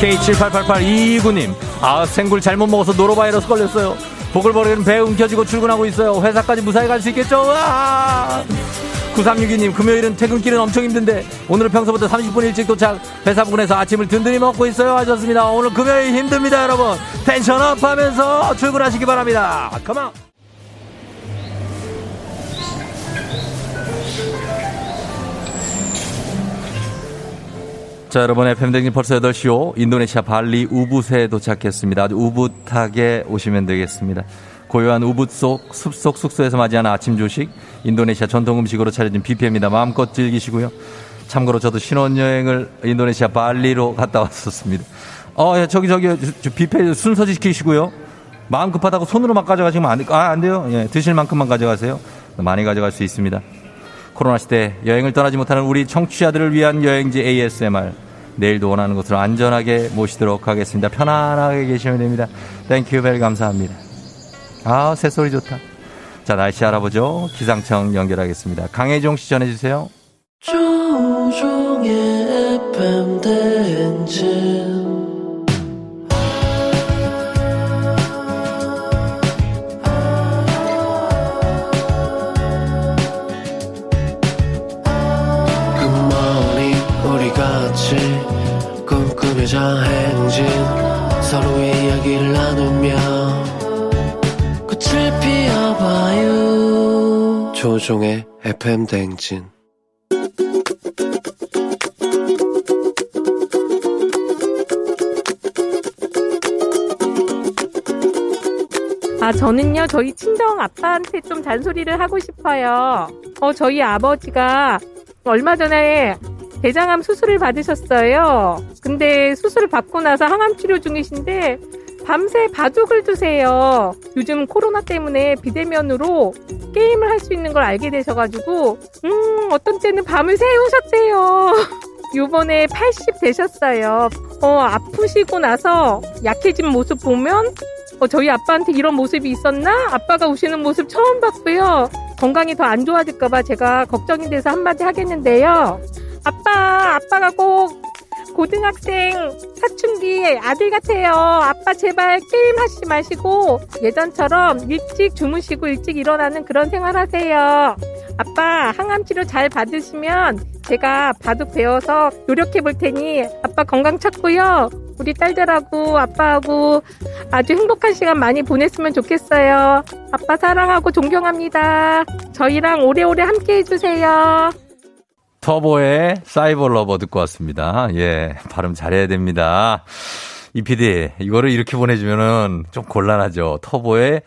K78882229님, 아, 생굴 잘못 먹어서 노로바이러스 걸렸어요. 보글보글은 배 움켜쥐고 출근하고 있어요. 회사까지 무사히 갈 수 있겠죠? 와! 9362님, 금요일은 퇴근길은 엄청 힘든데, 오늘은 평소보다 30분 일찍 도착, 회사 부근에서 아침을 든든히 먹고 있어요. 하셨습니다. 오늘 금요일 힘듭니다, 여러분. 텐션업 하면서 출근하시기 바랍니다. 컴온! 자, 여러분, FM댕진 벌써 8시요. 인도네시아 발리 우붓에 도착했습니다. 아주 우붓하게 오시면 되겠습니다. 고요한 우붓 속 숲속 숙소에서 맞이하는 아침 조식, 인도네시아 전통 음식으로 차려진 뷔페입니다. 마음껏 즐기시고요. 참고로 저도 신혼여행을 인도네시아 발리로 갔다 왔었습니다. 어, 예, 저기, 저기, 저 뷔페 순서 지키시고요. 마음 급하다고 손으로만 가져가시면 안, 아, 안 돼요. 예, 드실 만큼만 가져가세요. 많이 가져갈 수 있습니다. 코로나 시대 여행을 떠나지 못하는 우리 청취자들을 위한 여행지 ASMR. 내일도 원하는 곳으로 안전하게 모시도록 하겠습니다. 편안하게 계시면 됩니다. thank you bell 감사합니다. 아, 새소리 좋다. 자, 날씨 알아보죠. 기상청 연결하겠습니다. 강혜종 씨 전해주세요. 조우종의 FM 대행진 꿈꾸며자 행진 서로의 이야기를 나누며 꽃을 피워봐요 조종의 FM 대행진 아, 저는요, 저희 친정 아빠한테 좀 잔소리를 하고 싶어요. 어, 저희 아버지가 얼마 전에 대장암 수술을 받으셨어요. 근데 수술을 받고 나서 항암 치료 중이신데 밤새 바둑을 두세요. 요즘 코로나 때문에 비대면으로 게임을 할 수 있는 걸 알게 되셔가지고, 음, 어떤 때는 밤을 새우셨대요. 요번에 80 되셨어요. 어, 아프시고 나서 약해진 모습 보면, 어, 저희 아빠한테 이런 모습이 있었나? 아빠가 우시는 모습 처음 봤고요. 건강이 더 안 좋아질까봐 제가 걱정이 돼서 한마디 하겠는데요. 아빠, 아빠가 꼭 고등학생 사춘기 아들 같아요. 아빠 제발 게임 하시지 마시고 예전처럼 일찍 주무시고 일찍 일어나는 그런 생활 하세요. 아빠 항암 치료 잘 받으시면 제가 바둑 배워서 노력해 볼 테니 아빠 건강 찾고요. 우리 딸들하고 아빠하고 아주 행복한 시간 많이 보냈으면 좋겠어요. 아빠 사랑하고 존경합니다. 저희랑 오래오래 함께 해주세요. 터보의 Cyber Lover 듣고 왔습니다. 예, 발음 잘해야 됩니다. 이 PD, 이거를 이렇게 보내주면은 좀 곤란하죠. 터보의,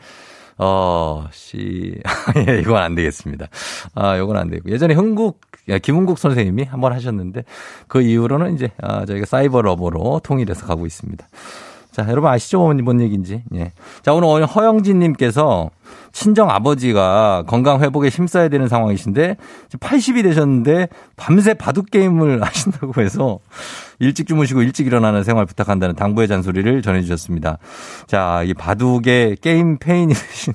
어, 씨, 예, 이건 안 되겠습니다. 아, 이건 안 되고. 예전에 흥국, 김흥국 선생님이 한번 하셨는데, 그 이후로는 이제, 아, 저희가 Cyber Lover로 통일해서 가고 있습니다. 자, 여러분 아시죠? 뭔, 뭔 얘기인지. 예. 자, 오늘 허영진 님께서 친정 아버지가 건강 회복에 힘써야 되는 상황이신데 80이 되셨는데 밤새 바둑 게임을 하신다고 해서 일찍 주무시고 일찍 일어나는 생활 부탁한다는 당부의 잔소리를 전해 주셨습니다. 자, 이 바둑의 게임 페인이신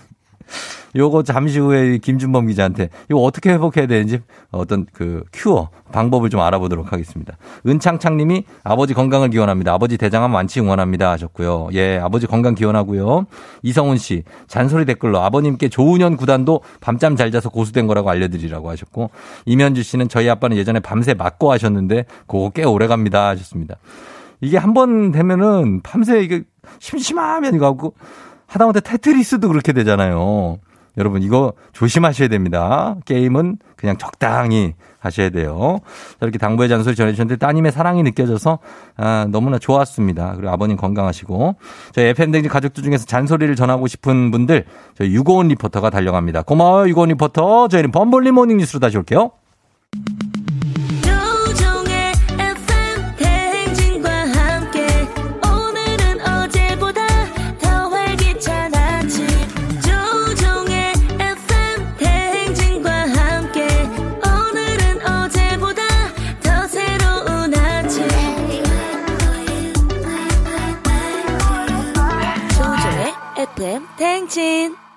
요거 잠시 후에 김준범 기자한테 이거 어떻게 회복해야 되는지 어떤 그 큐어 방법을 좀 알아보도록 하겠습니다. 은창창 님이 아버지 건강을 기원합니다. 아버지 대장암 완치 응원합니다 하셨고요. 예, 아버지 건강 기원하고요. 이성훈 씨 잔소리 댓글로 아버님께 조은현 구단도 밤잠 잘 자서 고수된 거라고 알려드리라고 하셨고 이면주 씨는 저희 아빠는 예전에 밤새 맞고 하셨는데 그거 꽤 오래 갑니다 하셨습니다. 이게 한 번 되면은 밤새 이게 심심하면 이거 하고 하다못해 테트리스도 그렇게 되잖아요. 여러분 이거 조심하셔야 됩니다. 게임은 그냥 적당히 하셔야 돼요. 자, 이렇게 당부의 잔소리 전해주셨는데 따님의 사랑이 느껴져서 아, 너무나 좋았습니다. 그리고 아버님 건강하시고 저희 FM댕진 가족들 중에서 잔소리를 전하고 싶은 분들 저희 유고원 리포터가 달려갑니다. 고마워요 유고원 리포터. 저희는 범블리 모닝 뉴스로 다시 올게요. FM 대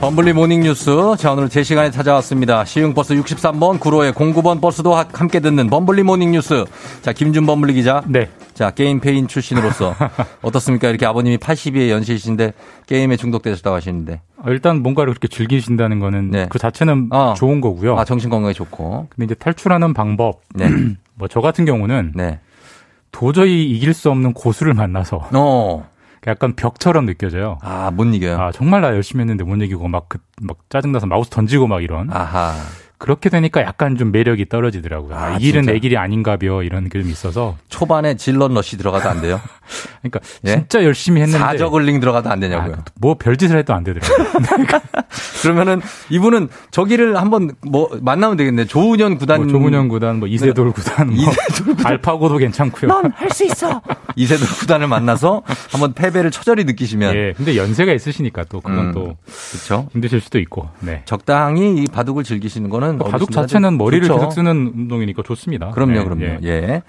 범블리 모닝 뉴스. 자, 오늘 제 시간에 찾아왔습니다. 시흥버스 63번, 구로에 09번 버스도 하- 함께 듣는 범블리 모닝 뉴스. 자, 김준 범블리 기자. 네. 자, 게임 폐인 출신으로서 어떻습니까? 이렇게 아버님이 82의 연세이신데 게임에 중독되셨다고 하시는데. 어, 일단 뭔가를 그렇게 즐기신다는 거는 네. 그 자체는 좋은 거고요. 아, 정신 건강에 좋고. 근데 이제 탈출하는 방법. 네. 뭐 저 같은 경우는 도저히 이길 수 없는 고수를 만나서 어. 약간 벽처럼 느껴져요. 아, 못 이겨요. 아, 정말 나 열심히 했는데 못 이기고 막, 그, 막 짜증나서 마우스 던지고 막 이런. 아하. 그렇게 되니까 약간 좀 매력이 떨어지더라고요. 아, 이 길은 진짜? 내 길이 아닌가벼 이런 게 좀 있어서. 초반에 질런 러시 들어가도 안 돼요? 그러니까 진짜 열심히 했는데 사저글링 들어가도 안 되냐고요. 뭐 별짓을 해도 안 되더라고요. 그러면은 이분은 저기를 한번 뭐 만나면 되겠네. 조은현 구단. 뭐 조문현 구단, 뭐 이세돌 구단, 뭐 알파고도 괜찮고요. 할수 있어. 이세돌 구단을 만나서 한번 패배를 처절히 느끼시면. 예, 근데 연세가 있으시니까 또 그건 음, 또 그렇죠. 힘드실 수도 있고. 네. 적당히 이 바둑을 즐기시는 거는 뭐 바둑 어르신들한테 자체는 머리를 좋죠. 계속 쓰는 운동이니까 좋습니다. 그럼요, 네, 그럼요. 예. 예.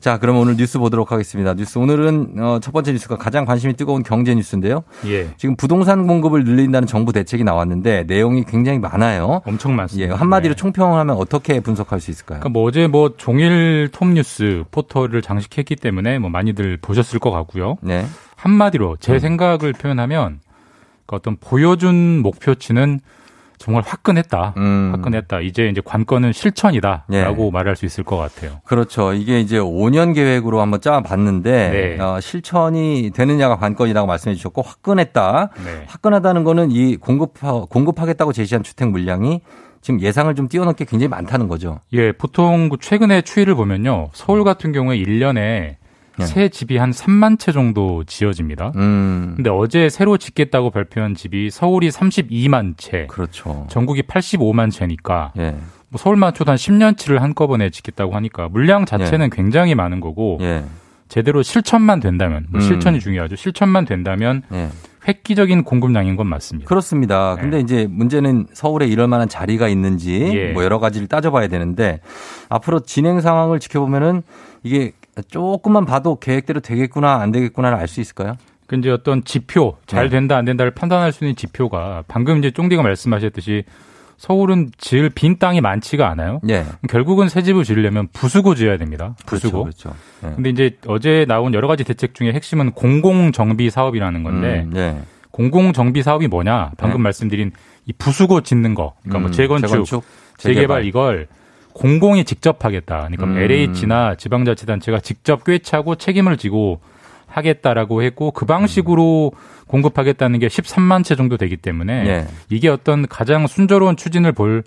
자, 그럼 오늘 뉴스 보도록 하겠습니다. 뉴스 오늘은 어, 첫 번째 뉴스가 가장 관심이 뜨거운 경제 뉴스인데요. 예. 지금 부동산 공급을 늘린다는 정부 대책이 나왔는데 내용이 굉장히 많아요. 엄청 많습니다. 예, 한마디로 총평을 하면 어떻게 분석할 수 있을까요? 그러니까 뭐 어제 뭐 종일 톱뉴스 포털을 장식했기 때문에 뭐 많이들 보셨을 것 같고요. 네. 한마디로 제 생각을 표현하면 그 어떤 보여준 목표치는 정말 화끈했다. 음. 화끈했다. 이제 이제 관건은 실천이다라고 말할 수 있을 것 같아요. 그렇죠. 이게 이제 5년 계획으로 한번 짜봤는데 네. 어, 실천이 되느냐가 관건이라고 말씀해 주셨고 화끈했다. 네. 화끈하다는 거는 이 공급 공급하겠다고 제시한 주택 물량이 지금 예상을 좀 뛰어넘게 굉장히 많다는 거죠. 예, 보통 그 최근의 추이를 보면요. 서울 같은 경우에 1년에 네. 새 집이 한 3만 채 정도 지어집니다. 음. 근데 어제 새로 짓겠다고 발표한 집이 서울이 32만 채, 그렇죠. 전국이 85만 채니까 예. 뭐 서울만 쳐도 한 10년치를 한꺼번에 짓겠다고 하니까 물량 자체는 굉장히 많은 거고 예. 제대로 실천만 된다면 뭐 음. 실천이 중요하죠. 실천만 된다면 예. 획기적인 공급량인 건 맞습니다. 그렇습니다. 근데 이제 문제는 서울에 이럴 만한 자리가 있는지 예. 뭐 여러 가지를 따져봐야 되는데 앞으로 진행 상황을 지켜보면은 이게 조금만 봐도 계획대로 되겠구나 안 되겠구나를 알 수 있을까요? 그 이제 어떤 지표 잘 네. 된다 안 된다를 판단할 수 있는 지표가 방금 이제 쫑디가 말씀하셨듯이 서울은 지을 빈 땅이 많지가 않아요. 예. 결국은 새 집을 지으려면 부수고 지어야 됩니다. 부수고. 그렇죠. 그렇죠. 예. 근데 이제 어제 나온 여러 가지 대책 중에 핵심은 공공 정비 사업이라는 건데 음, 예. 공공 정비 사업이 뭐냐? 방금 네. 말씀드린 이 부수고 짓는 거. 그러니까 뭐 음, 재건축, 재건축, 재개발, 재개발. 이걸 공공이 직접 하겠다. 그러니까 음. LH나 지방자치단체가 직접 꿰차고 책임을 지고 하겠다라고 했고 그 방식으로 공급하겠다는 게 13만 채 정도 되기 때문에 예. 이게 어떤 가장 순조로운 추진을 볼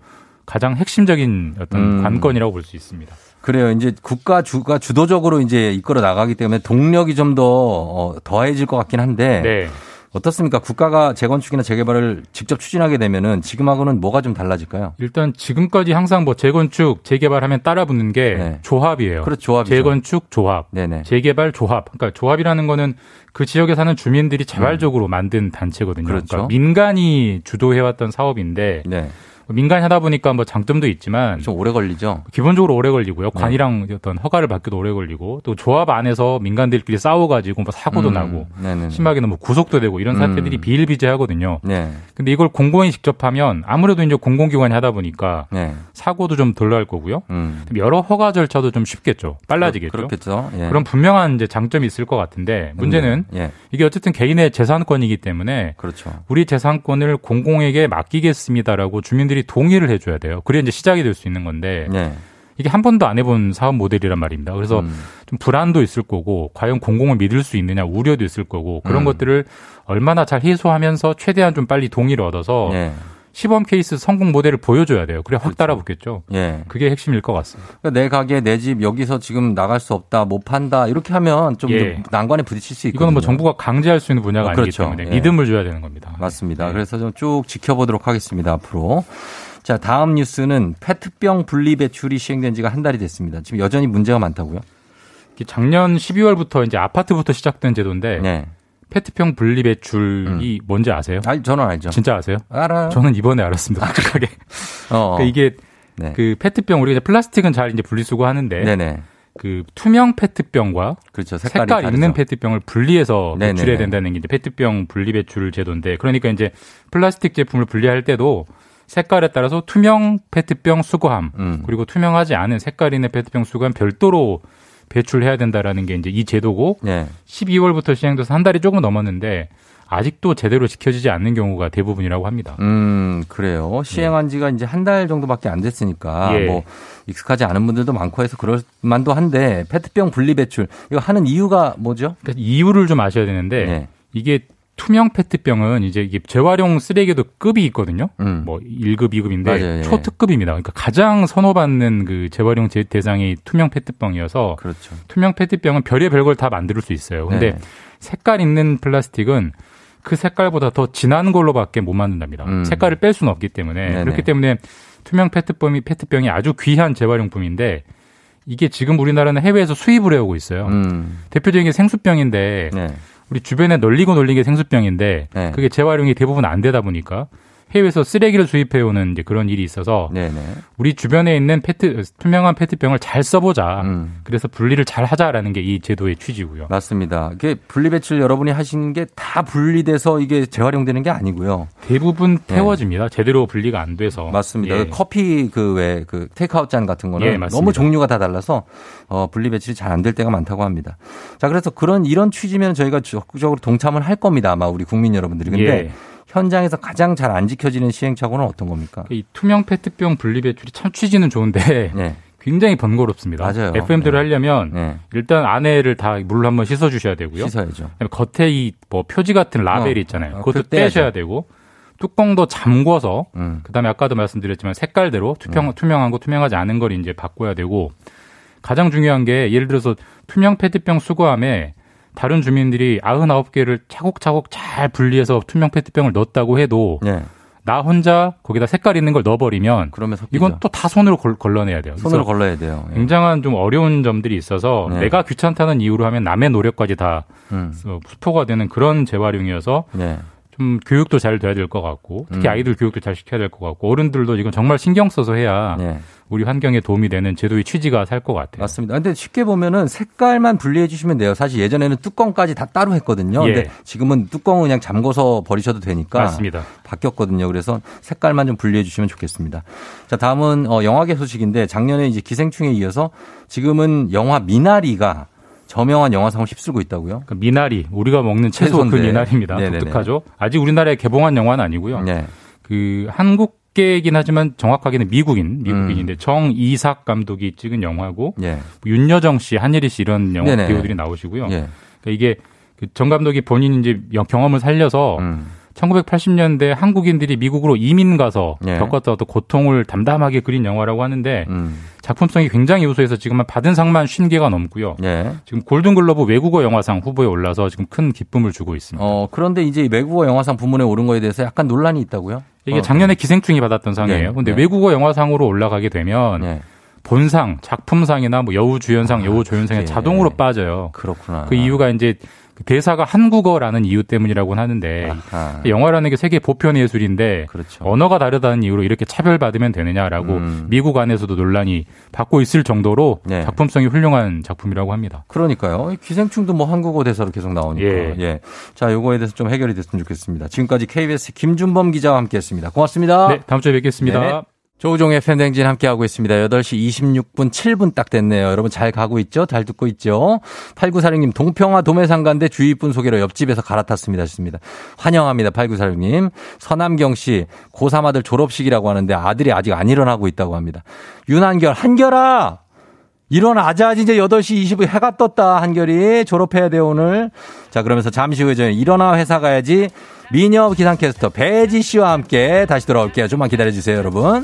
가장 핵심적인 어떤 음. 관건이라고 볼 수 있습니다. 그래요. 이제 국가 주가 주도적으로 이제 이끌어 나가기 때문에 동력이 좀더 어, 더해질 것 같긴 한데 네. 어떻습니까? 국가가 재건축이나 재개발을 직접 추진하게 되면은 지금하고는 뭐가 좀 달라질까요? 일단 지금까지 항상 뭐 재건축, 재개발하면 따라붙는 게 조합이에요. 그렇죠. 조합이죠. 재건축 조합, 네네. 재개발 조합. 그러니까 조합이라는 거는 그 지역에 사는 주민들이 자발적으로 만든 단체거든요. 음. 그렇죠. 그러니까 민간이 주도해왔던 사업인데 네. 민간이 하다 보니까 뭐 장점도 있지만 좀 오래 걸리죠. 기본적으로 오래 걸리고요. 네. 관이랑 어떤 허가를 받기도 오래 걸리고 또 조합 안에서 민간들끼리 싸워가지고 뭐 사고도 음, 나고 네네네. 심하게는 뭐 구속도 되고 이런 사태들이 음. 비일비재하거든요. 네. 근데 이걸 공공이 직접 하면 아무래도 이제 공공기관이 하다 보니까 네. 사고도 좀 덜 날 거고요. 음. 여러 허가 절차도 좀 쉽겠죠. 빨라지겠죠. 그렇 겠죠. 예. 그런 분명한 이제 장점이 있을 것 같은데 문제는 예. 이게 어쨌든 개인의 재산권이기 때문에 그렇죠. 우리 재산권을 공공에게 맡기겠습니다라고 주민들이 동의를 해줘야 돼요. 그래야 이제 시작이 될 수 있는 건데 네. 이게 한 번도 안 해본 사업 모델이란 말입니다. 그래서 음. 좀 불안도 있을 거고 과연 공공을 믿을 수 있느냐 우려도 있을 거고 그런 음. 것들을 얼마나 잘 해소하면서 최대한 좀 빨리 동의를 얻어서 예. 시범 케이스 성공 모델을 보여줘야 돼요. 그래 확 따라붙겠죠. 예. 그게 핵심일 것 같습니다. 그러니까 내 가게, 내 집 여기서 지금 나갈 수 없다, 못 판다 이렇게 하면 좀 예. 난관에 부딪힐 수 있거든요. 이거는 뭐 정부가 강제할 수 있는 분야가 어, 아니기 그렇죠. 때문에 예. 믿음을 줘야 되는 겁니다. 맞습니다. 그래서 좀 쭉 지켜보도록 하겠습니다. 앞으로. 자, 다음 뉴스는 페트병 분리 배출이 시행된 지가 한 달이 됐습니다. 지금 여전히 문제가 많다고요? 작년 12월부터 이제 아파트부터 시작된 제도인데 네. 페트병 분리 배출이 뭔지 아세요? 아, 저는 알죠. 진짜 아세요? 알아요. 저는 이번에 알았습니다. 솔직하게. 어. 그러니까 이게 네. 그 페트병 우리가 이제 플라스틱은 잘 이제 분리수거 하는데 네네. 그 투명 페트병과 그렇죠. 색깔이 색깔 다르죠. 있는 페트병을 분리해서 네네네. 배출해야 된다는 게 이제 페트병 분리 배출 제도인데 그러니까 이제 플라스틱 제품을 분리할 때도 색깔에 따라서 투명 페트병 수거함 음. 그리고 투명하지 않은 색깔 있는 페트병 수거함 별도로 배출해야 된다라는 게 이제 이 제도고 네. 12월부터 시행돼서 한 달이 조금 넘었는데 아직도 제대로 지켜지지 않는 경우가 대부분이라고 합니다. 음, 그래요. 시행한 지가 이제 한 달 정도밖에 안 됐으니까 예. 뭐 익숙하지 않은 분들도 많고 해서 그럴 만도 한데 페트병 분리 배출 이거 하는 이유가 뭐죠? 그러니까 이유를 좀 아셔야 되는데 네. 이게 투명 페트병은 이제 이게 재활용 쓰레기도 급이 있거든요. 음. 뭐 1급, 2급인데 맞아요, 예. 초특급입니다. 그러니까 가장 선호받는 그 재활용 제- 대상이 투명 페트병이어서 그렇죠. 투명 페트병은 별의 별걸 다 만들 수 있어요. 근데 네. 색깔 있는 플라스틱은 그 색깔보다 더 진한 걸로밖에 못 만든답니다. 음. 색깔을 뺄 수는 없기 때문에 네네. 그렇기 때문에 투명 페트병이 페트병이 아주 귀한 재활용품인데 이게 지금 우리나라는 해외에서 수입을 해오고 있어요. 음. 대표적인 게 생수병인데 네. 우리 주변에 널리고 널린 게 생수병인데 네. 그게 재활용이 대부분 안 되다 보니까 해외에서 쓰레기를 수입해오는 이제 그런 일이 있어서 네네. 우리 주변에 있는 페트 투명한 페트병을 잘 써보자. 음. 그래서 분리를 잘 하자라는 게 이 제도의 취지고요. 맞습니다. 이게 분리 배출 여러분이 하시는 게다 분리돼서 이게 재활용되는 게 아니고요. 대부분 태워집니다. 제대로 분리가 안 돼서 네. 맞습니다. 예. 그 커피 그왜그 테이크아웃 잔 같은 거는 예. 너무 종류가 다 달라서 어, 분리 배출이 잘 안 될 때가 많다고 합니다. 자, 그래서 그런 이런 취지면 저희가 적극적으로 동참을 할 겁니다. 아마 우리 국민 여러분들이. 근데 예. 현장에서 가장 잘 안 지켜지는 시행착오는 어떤 겁니까? 이 투명 페트병 분리 배출이 참 취지는 좋은데 네. 굉장히 번거롭습니다. 맞아요. FM대로 네. 하려면 네. 일단 안에를 다 물로 한번 씻어 주셔야 되고요. 씻어야죠. 겉에 이 뭐 표지 같은 라벨이 어, 있잖아요. 어, 그것도 그거 떼야죠. 떼셔야 되고 뚜껑도 잠궈서 음. 그다음에 아까도 말씀드렸지만 색깔대로 투명 투명한 거 투명하지 않은 걸 이제 바꿔야 되고 가장 중요한 게 예를 들어서 투명 페트병 수거함에 다른 주민들이 99개를 차곡차곡 잘 분리해서 투명 페트병을 넣었다고 해도 네. 나 혼자 거기다 색깔 있는 걸 넣어버리면 그러면 섞이죠. 이건 또 다 손으로 걸, 걸러내야 돼요. 손으로 걸러야 돼요. 예. 굉장한 좀 어려운 점들이 있어서 네. 내가 귀찮다는 이유로 하면 남의 노력까지 다 음. 어, 수포가 되는 그런 재활용이어서 네. 좀 교육도 잘 돼야 될 것 같고 특히 음. 아이들 교육도 잘 시켜야 될 것 같고 어른들도 이건 정말 신경 써서 해야 네. 우리 환경에 도움이 되는 제도의 취지가 살 것 같아요. 맞습니다. 근데 쉽게 보면은 색깔만 분리해 주시면 돼요. 사실 예전에는 뚜껑까지 다 따로 했거든요. 예. 근데 지금은 뚜껑은 그냥 잠궈서 버리셔도 되니까 맞습니다. 바뀌었거든요. 그래서 색깔만 좀 분리해 주시면 좋겠습니다. 자, 다음은 어, 영화계 소식인데 작년에 이제 기생충에 이어서 지금은 영화 미나리가 저명한 영화상을 휩쓸고 있다고요? 그 미나리 우리가 먹는 채소 그. 미나리입니다. 네네네. 독특하죠. 아직 우리나라에 개봉한 영화는 아니고요. 네. 그 한국 계이긴 하지만 정확하게는 미국인 미국인인데 음. 정 이삭 감독이 찍은 영화고 예. 윤여정 씨, 한예리 씨 이런 영화 네네. 배우들이 나오시고요. 예. 그러니까 이게 그정 감독이 본인 이제 영- 경험을 살려서 음. 1980년대 한국인들이 미국으로 이민 가서 예. 겪었던 어떤 고통을 담담하게 그린 영화라고 하는데 음. 작품성이 굉장히 우수해서 지금 받은 상만 50개가 넘고요. 예. 지금 골든글러브 외국어 영화상 후보에 올라서 지금 큰 기쁨을 주고 있습니다. 어, 그런데 이제 이 외국어 영화상 부문에 오른 거에 대해서 약간 논란이 있다고요? 이게 어. 작년에 기생충이 받았던 상이에요. 네, 근데 네. 외국어 영화상으로 올라가게 되면 네. 본상, 작품상이나 뭐 여우 주연상, 여우 조연상에 그게. 자동으로 빠져요. 그렇구나. 그 이유가 이제 그 대사가 한국어라는 이유 때문이라고는 하는데 영화라는 게 세계 보편 예술인데 그렇죠. 언어가 다르다는 이유로 이렇게 차별받으면 되느냐라고 음. 미국 안에서도 논란이 받고 있을 정도로 작품성이 훌륭한 작품이라고 합니다. 그러니까요. 이 기생충도 뭐 한국어 대사로 계속 나오니까. 예. 예. 자, 요거에 대해서 좀 해결이 됐으면 좋겠습니다. 지금까지 KBS 김준범 기자와 함께 했습니다. 고맙습니다. 네, 다음 주에 뵙겠습니다. 네. 조우종의 팬댕진 함께하고 있습니다. 8시 26분 7분 딱 됐네요. 여러분 잘 가고 있죠? 잘 듣고 있죠? 8946님, 동평화 도매상 간데 주위분 소개로 옆집에서 갈아탔습니다. 하셨습니다. 환영합니다. 8946님. 서남경 씨, 고3 아들 졸업식이라고 하는데 아들이 아직 안 일어나고 있다고 합니다. 윤한결, 한결아! 일어나자, 이제 8시 20분 해가 떴다, 한결이. 졸업해야 돼, 오늘. 자, 그러면서 잠시 후에 저희 일어나 회사 가야지. 미녀 기상캐스터 배지 씨와 함께 다시 돌아올게요. 좀만 기다려주세요, 여러분.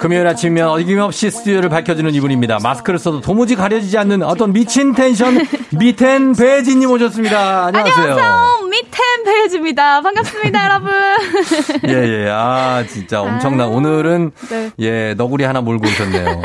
금요일 아침이면 어김없이 스튜디오를 밝혀주는 이분입니다. 마스크를 써도 도무지 가려지지 않는 어떤 미친 텐션 미텐 배지님 오셨습니다. 안녕하세요. 안녕하세요. 미텐 베이즈입니다. 반갑습니다, 여러분. 예, 예. 아, 진짜 엄청나. 오늘은 네. 예, 너구리 하나 몰고 오셨네요.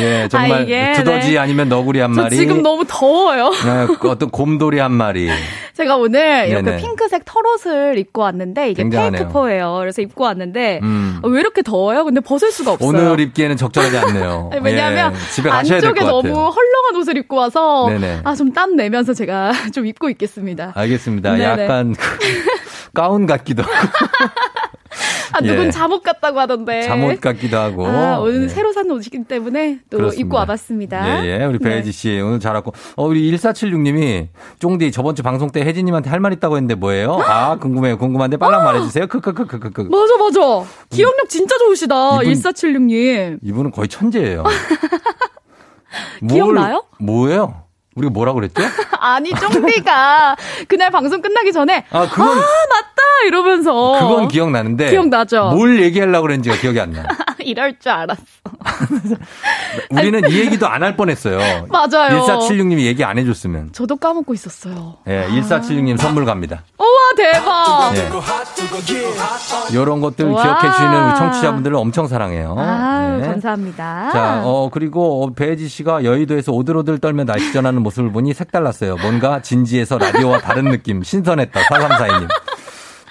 예, 정말 아, 이게, 두더지 네. 아니면 너구리 한저 마리. 지금 너무 더워요. 네, 어떤 곰돌이 한 마리. 제가 오늘 이렇게 네네. 핑크색 털옷을 입고 왔는데 이게 굉장하네요. 페이크퍼예요. 그래서 입고 왔는데 음. 어, 왜 이렇게 더워요? 근데 벗을 수가 없어요. 오늘 입기에는 적절하지 않네요. 왜냐하면 예, 집에 가셔야 될 안쪽에 것 같아요. 너무 헐렁한 옷을 입고 와서. 아 좀 땀 내면서 제가 좀 입고 있겠습니다. 알겠습니다. 네네. 약간 가운 같기도 하고 아 누군 예. 잠옷 같다고 하던데. 잠옷 같기도 하고. 아, 오늘 예. 새로 산 옷이기 때문에 또 그렇습니다. 입고 와봤습니다. 예, 예. 우리 네. 배혜지 씨 오늘 잘 왔고. 어, 우리 1476님이 쫑디 저번 주 방송 때 혜진님한테 할 말 있다고 했는데 뭐예요? 아, 궁금해요. 궁금한데 빨랑 말해주세요. 크크크크크크. 맞아 맞아. 기억력 진짜 좋으시다. 이분- 1476님. 이분은 거의 천재예요. 기억나요? 뭐예요? 우리가 뭐라 그랬죠? 아니 쫑디가 그날 방송 끝나기 전에 아, 그건- 맞다 이러면서 그건 기억나는데. 기억나죠? 뭘 얘기하려고 그랬는지가 기억이 안 나. 이럴 줄 알았어. 우리는 이 얘기도 안 할 뻔했어요. 맞아요. 1476님이 얘기 안 해줬으면. 저도 까먹고 있었어요. 예, 1476님 선물 갑니다. 우와 대박. 예. 이런 것들 와. 기억해 주시는 우리 청취자분들을 엄청 사랑해요. 아 네. 감사합니다. 자, 어, 그리고 어, 배지 씨가 여의도에서 오들오들 떨며 날씨 전하는 모습을 보니 색달랐어요. 뭔가 진지해서 라디오와 다른 느낌. 신선했다. 4342님.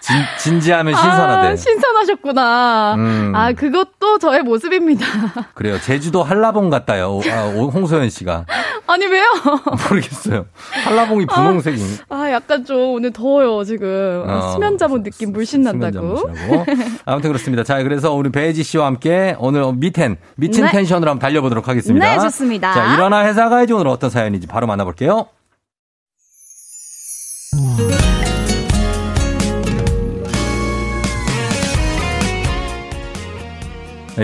진, 진지하면 신선하대. 아, 신선하셨구나. 음. 아 그것도 저의 모습입니다. 그래요. 제주도 한라봉 같다요. 오- 아, 오- 홍소연 씨가. 아니 왜요? 모르겠어요. 한라봉이 분홍색이. 아 약간 좀 오늘 더워요 지금. 어, 수면 잠옷 느낌 물씬 난다고. 아무튼 그렇습니다. 자, 그래서 우리 배지 씨와 함께 오늘 미텐, 미친 네. 텐션으로 한번 달려보도록 하겠습니다. 네, 좋습니다. 자, 일어나 회사 가야지 오늘 어떤 사연인지 바로 만나볼게요.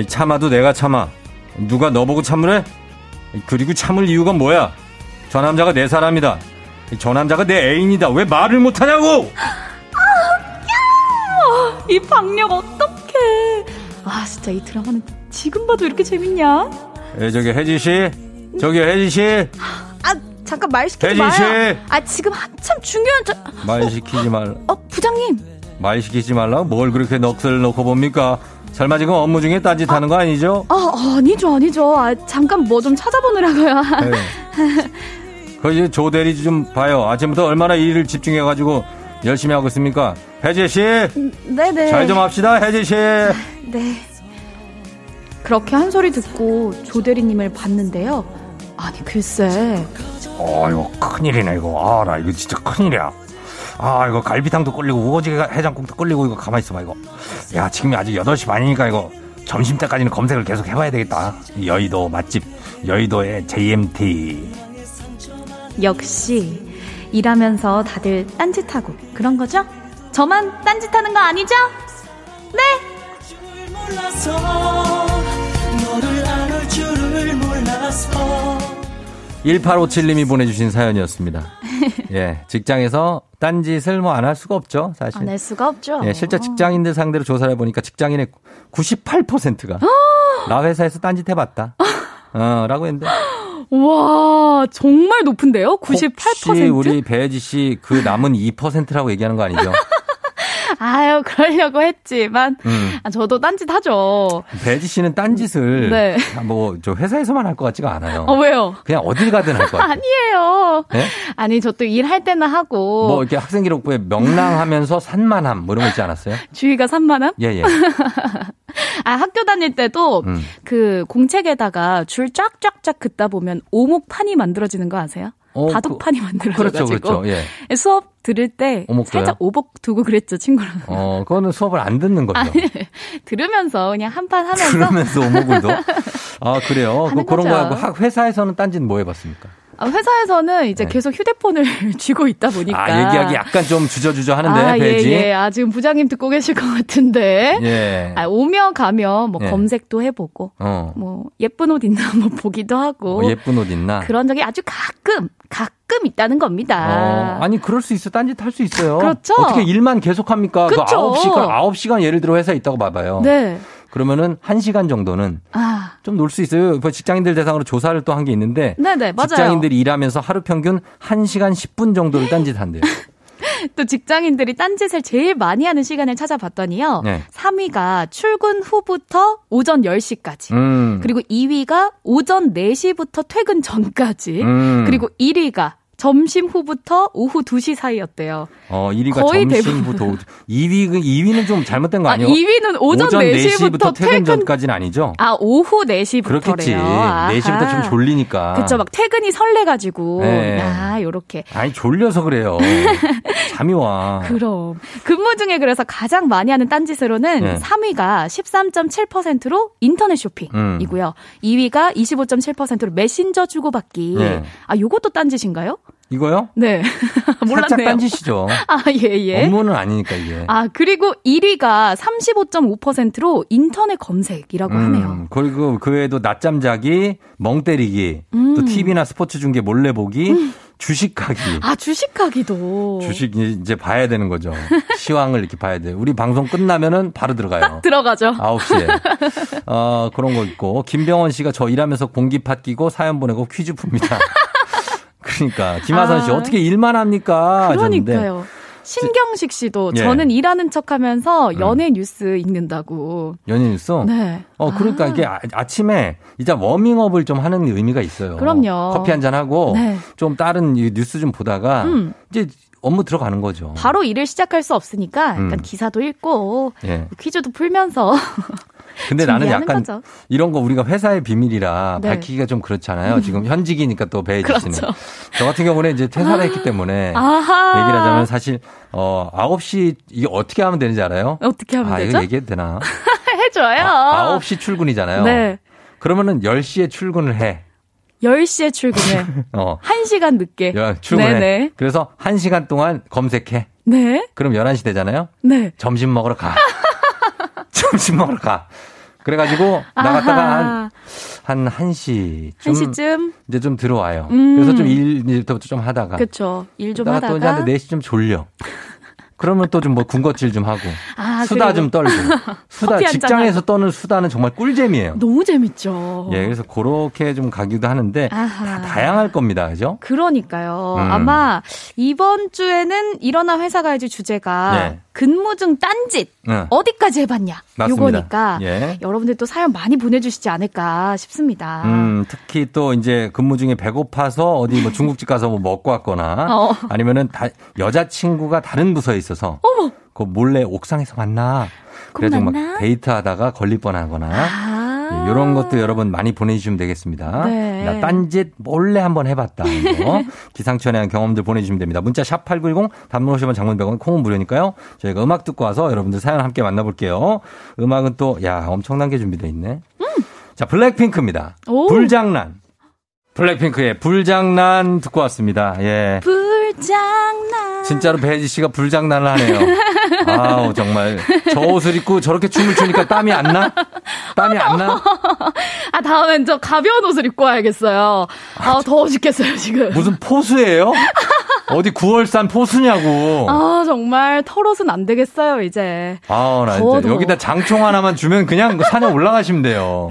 참아도 내가 참아. 누가 너보고 참으래? 그리고 참을 이유가 뭐야? 저 남자가 내 사람이다. 저 남자가 내 애인이다. 왜 말을 못하냐고! 이 박력 어떡해. 아 진짜 이 드라마는 지금 봐도 이렇게 재밌냐? 예, 저기 혜지 씨, 저기 혜지 씨, 아 잠깐 말 시키지 혜진 마요. 씨! 아 지금 한참 중요한 저... 말 시키지 말, 어 부장님. 말 시키지 말라고 뭘 그렇게 넋을 놓고 봅니까? 설마 지금 업무 중에 딴짓하는 거 아니죠? 아 아니죠 아니죠. 아 잠깐 뭐 좀 찾아보느라고요. 예. 그 이제 조 대리 좀 봐요. 아침부터 얼마나 일을 집중해 가지고 열심히 하고 있습니까? 혜지 씨, 네네. 잘 좀 합시다, 혜지 씨. 네. 그렇게 한 소리 듣고 조 대리님을 봤는데요. 아니 글쎄 어, 이거 큰일이네, 이거. 아, 나 이거 진짜 큰일이야. 아, 이거 갈비탕도 끓리고, 우거지 해장국도 끓리고, 이거 가만히 있어봐, 이거. 야, 지금이 아직 8시 반이니까 이거 점심 때까지는 검색을 계속 해봐야 되겠다. 이 여의도 맛집, 여의도의 JMT. 역시 일하면서 다들 딴짓하고 그런 거죠? 저만 딴짓하는 거 아니죠? 네. 몰라서 1857님이 보내주신 사연이었습니다. 예, 직장에서 딴짓을 뭐 안 할 수가 없죠, 사실. 안 할 수가 없죠. 예, 실제 직장인들 상대로 조사를 해보니까 직장인의 98%가 나 회사에서 딴짓 해봤다. 어, 라고 했는데. 와, 정말 높은데요? 98%? 혹시 우리 배혜지 씨 그 남은 2%라고 얘기하는 거 아니죠? 아유, 그러려고 했지만, 음. 아, 저도 딴짓 하죠. 배혜지 씨는 딴짓을 네. 뭐 저 회사에서만 할 것 같지가 않아요. 어, 왜요? 그냥 어딜 가든 할 것 같아요. 아니에요. 네? 아니, 저 또 일할 때는 하고, 뭐 이렇게 학생 기록부에 명랑하면서 산만함 뭐 이런 거 있지 않았어요? 주의가 산만함? 예, 예. 아, 학교 다닐 때도 음. 그 공책에다가 줄 쫙쫙쫙 긋다 보면 오목판이 만들어지는 거 아세요? 어, 바둑판이 그- 만들어져가지고 그렇죠, 그렇죠. 예. 수업 들을 때 오목 둬요? 살짝 오복 두고 그랬죠 친구랑 어, 그거는 수업을 안 듣는 거죠. 아니 들으면서 그냥 한 판 하면서 그러면서 오목을 둬? 아, 그래요? 그, 그런 거죠. 거 하고 학- 회사에서는 딴짓 뭐 해봤습니까? 아, 회사에서는 이제 계속 휴대폰을 쥐고 있다 보니까 네. 아, 얘기하기 약간 좀 주저주저 하는데, 아, 배지. 예, 예. 아, 지금 부장님 듣고 계실 것 같은데. 예. 아, 오며 가며 뭐 예. 검색도 해보고, 어. 뭐 예쁜 옷 있나 뭐 보기도 하고. 뭐 예쁜 옷 있나? 그런 적이 아주 가끔, 가끔 있다는 겁니다. 어, 아니, 그럴 수 있어. 딴짓 할 수 있어요. 그렇죠. 어떻게 일만 계속 합니까? 그 그쵸. 9시간, 9시간 예를 들어 회사에 있다고 봐봐요. 네. 그러면은 1시간 정도는 아, 좀놀 수 있어요. 그 직장인들 대상으로 조사를 또 한 게 있는데. 네네, 맞아요. 직장인들이 일하면서 하루 평균 1시간 10분 정도를 딴짓한대요. 또 직장인들이 딴짓을 제일 많이 하는 시간을 찾아봤더니요. 네. 3위가 출근 후부터 오전 10시까지. 음. 그리고 2위가 오전 4시부터 퇴근 전까지. 음. 그리고 1위가 점심 후부터 오후 2시 사이였대요. 어, 1위가 거의 점심 부터 2위, 2위는 좀 잘못된 거 아, 아니에요? 2위는 오전 4시부터 퇴근 퇴근- 전까지는 아니죠? 아, 오후 4시부터래요. 그렇겠지. 4시부터 좀 졸리니까. 그쵸, 막 퇴근이 설레가지고. 네. 아, 요렇게. 아니, 졸려서 그래요. 잠이 와. 그럼. 근무 중에 그래서 가장 많이 하는 딴짓으로는 네. 3위가 13.7%로 인터넷 쇼핑이고요. 2위가 25.7%로 메신저 주고받기. 네. 아, 요것도 딴짓인가요? 이거요? 네. 살짝 몰랐네요. 딴짓이죠. 아, 예, 예. 업무는 아니니까 이게. 아, 그리고 1위가 35.5%로 인터넷 검색이라고 하네요. 음, 그리고 그 외에도 낮잠 자기, 멍 때리기, 음. 또 TV나 스포츠 중계 몰래 보기, 주식하기. 아, 주식하기도. 주식 이제 봐야 되는 거죠. 시황을 이렇게 봐야 돼요. 우리 방송 끝나면은 바로 들어가요. 들어가죠. 9시에. 어, 그런 거 있고. 김병원 씨가 저 일하면서 공기 팟 끼고 사연 보내고 퀴즈 풉니다. 그러니까. 김하선 씨, 아. 어떻게 일만 합니까? 하셨는데. 그러니까요. 신경식 씨도 예. 저는 일하는 척 하면서 연예 뉴스 읽는다고. 연예 뉴스? 네. 어, 그러니까 이게 아, 아침에 이제 워밍업을 좀 하는 의미가 있어요. 그럼요. 커피 한 잔 하고 네. 좀 다른 이 뉴스 좀 보다가 음. 이제 업무 들어가는 거죠. 바로 일을 시작할 수 없으니까 약간 음. 기사도 읽고 예. 퀴즈도 풀면서 근데 나는 약간 거죠. 이런 거 우리가 회사의 비밀이라 네. 밝히기가 좀 그렇잖아요. 지금 현직이니까 또 씨는. 그렇죠. 저 같은 경우는 이제 퇴사를 했기 때문에 아하. 얘기를 하자면 사실 어 9시 이게 어떻게 하면 되는지 알아요? 어떻게 하면 아, 되죠? 이거 얘기해도 되나? 해 줘요. 아, 9시 출근이잖아요. 네. 그러면은 10시에 출근을 해. 10시에 출근해. 어. 1시간 늦게. 야, 출근해. 네네. 그래서 1시간 동안 검색해. 네. 그럼 11시 되잖아요. 네. 점심 먹으러 가. 점심 먹으러 가. 그래가지고 나갔다가 아하. 한, 한 1시쯤. 1시쯤? 이제 좀 들어와요. 음. 그래서 좀 일, 일부터 좀 하다가. 그쵸. 일좀 그러다가 또 이제 하다가. 한 4시 좀 졸려. 그러면 또 좀 뭐 군것질 좀 하고. 아, 수다 좀 떨고. 수다, 직장에서 떠는 수다는 정말 꿀잼이에요. 너무 재밌죠. 예, 그래서 그렇게 좀 가기도 하는데 아하. 다양할 겁니다. 그죠? 그러니까요. 음. 아마 이번 주에는 일어나 회사 가야지 주제가 네. 근무 중 딴짓 응. 어디까지 해봤냐 맞습니다. 요거니까 예. 여러분들 또 사연 많이 보내주시지 않을까 싶습니다. 음, 특히 또 이제 근무 중에 배고파서 어디 뭐 중국집 가서 뭐 먹고 왔거나 어. 아니면은 다 여자친구가 다른 부서에 있어서 어머. 그 몰래 옥상에서 만나. 그래가지고 막? 데이트하다가 걸릴 뻔하거나 아. 이런 것도 여러분 많이 보내주시면 되겠습니다. 네. 나 딴짓 몰래 한번 해봤다. 기상천외 한 경험들 보내주시면 됩니다. 문자 샵 8910 단문 50원 장문 100원 콩은 무료니까요. 저희가 음악 듣고 와서 여러분들 사연 함께 만나볼게요. 음악은 또 야 엄청난 게 준비되어 있네. 자 블랙핑크입니다. 오. 불장난. 블랙핑크의 불장난 듣고 왔습니다. 예. 불장난 불장난. 진짜로 배지 씨가 불장난을 하네요. 아우 정말 저 옷을 입고 저렇게 춤을 추니까 땀이 안 나? 땀이 안 나? 아, 다음엔 저 가벼운 옷을 입고 와야겠어요. 아, 더워 죽겠어요, 지금. 무슨 포수예요? 어디 구월산 포수냐고. 아, 정말 털옷은 안 되겠어요, 이제. 아, 나 더워, 더워. 여기다 장총 하나만 주면 그냥 산에 올라가시면 돼요.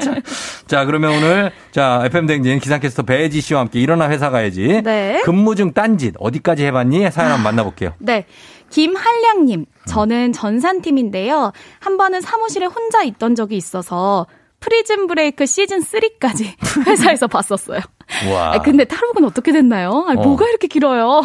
자, 자, 그러면 오늘 자 FM 댕진 기상캐스터 배지 씨와 함께 일어나 회사 가야지. 네. 근무 중 딴짓 어디까지 해봤니? 사연 한번 만나볼게요. 네. 김한량님, 저는 전산팀인데요. 한 번은 사무실에 혼자 있던 적이 있어서 Prison Break 시즌 3까지 회사에서 봤었어요. 와. 아, 근데 탈옥은 어떻게 됐나요? 아, 어. 뭐가 이렇게 길어요?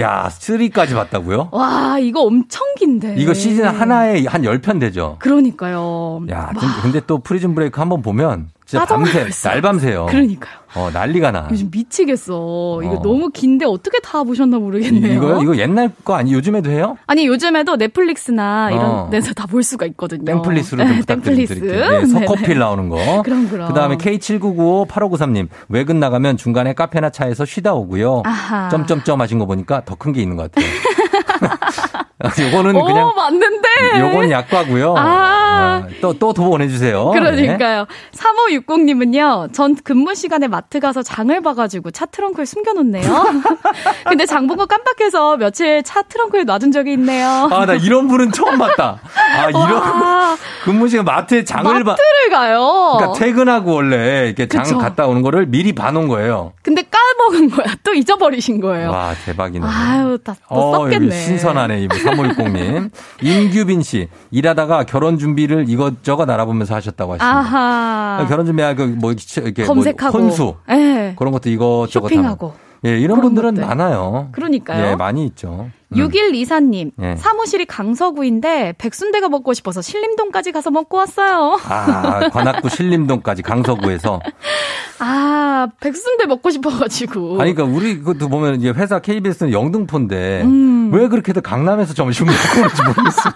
야, 3까지 봤다고요? 와, 이거 엄청 긴데. 이거 시즌 하나에 한 10편 되죠. 그러니까요. 야, 근데, 근데 또 Prison Break 한번 보면 진짜 밤새, 빠져나갔어요. 날밤새요. 그러니까요. 어, 난리가 나. 요즘 미치겠어. 이거 어. 너무 긴데 어떻게 다 보셨나 모르겠네요. 이거요? 이거 옛날 거 아니 요즘에도 해요? 아니 요즘에도 넷플릭스나 이런 어. 데서 다 볼 수가 있거든요. 땡플리스로 좀 네, 부탁드릴게요. 땡플리스. 네, 네네. 나오는 거. 그럼, 그럼. 그다음에 K79958593님 외근 나가면 중간에 카페나 차에서 쉬다 오고요. 아하. 점점점 하신 거 보니까 더 큰 게 있는 것 같아요. 요거는 오, 그냥 맞는데. 요건 약과고요. 아. 또또 더 보내주세요. 네. 그러니까요. 3560님은요, 전 근무 시간에 마트 가서 장을 봐가지고 차 트렁크에 숨겨놓네요. 근데 장 본 거 깜빡해서 며칠 차 트렁크에 놔둔 적이 있네요. 아, 나 이런 분은 처음 봤다. 아, 이런 와. 근무 시간 마트에 장을 봐. 마트를 가요. 그러니까 퇴근하고 원래 이렇게 장 그쵸. 갔다 오는 거를 미리 봐놓은 거예요. 근데 까먹은 거야. 또 잊어버리신 거예요. 와, 대박이네. 아유, 다, 또 어, 썼겠네. 신선하네, 이분. 3560님. 임규빈 씨. 일하다가 결혼 준비를 이것저것 알아보면서 하셨다고 하십니다. 아하. 결혼 준비할 그, 뭐, 이렇게 뭐 검색하고. 혼수. 예. 그런 것도 이것저것. 쇼핑하고. 하는. 예, 이런 분들은 것들. 많아요. 그러니까요. 예, 많이 있죠. 음. 6124님, 예. 사무실이 강서구인데 백순대가 먹고 싶어서 신림동까지 가서 먹고 왔어요. 아, 관악구 신림동까지 강서구에서. 아, 백순대 먹고 싶어가지고. 아니, 그러니까 우리 그것도 보면 이제 회사 KBS는 영등포인데 음. 왜 그렇게들 강남에서 점심을 먹고 그런지 모르겠어요.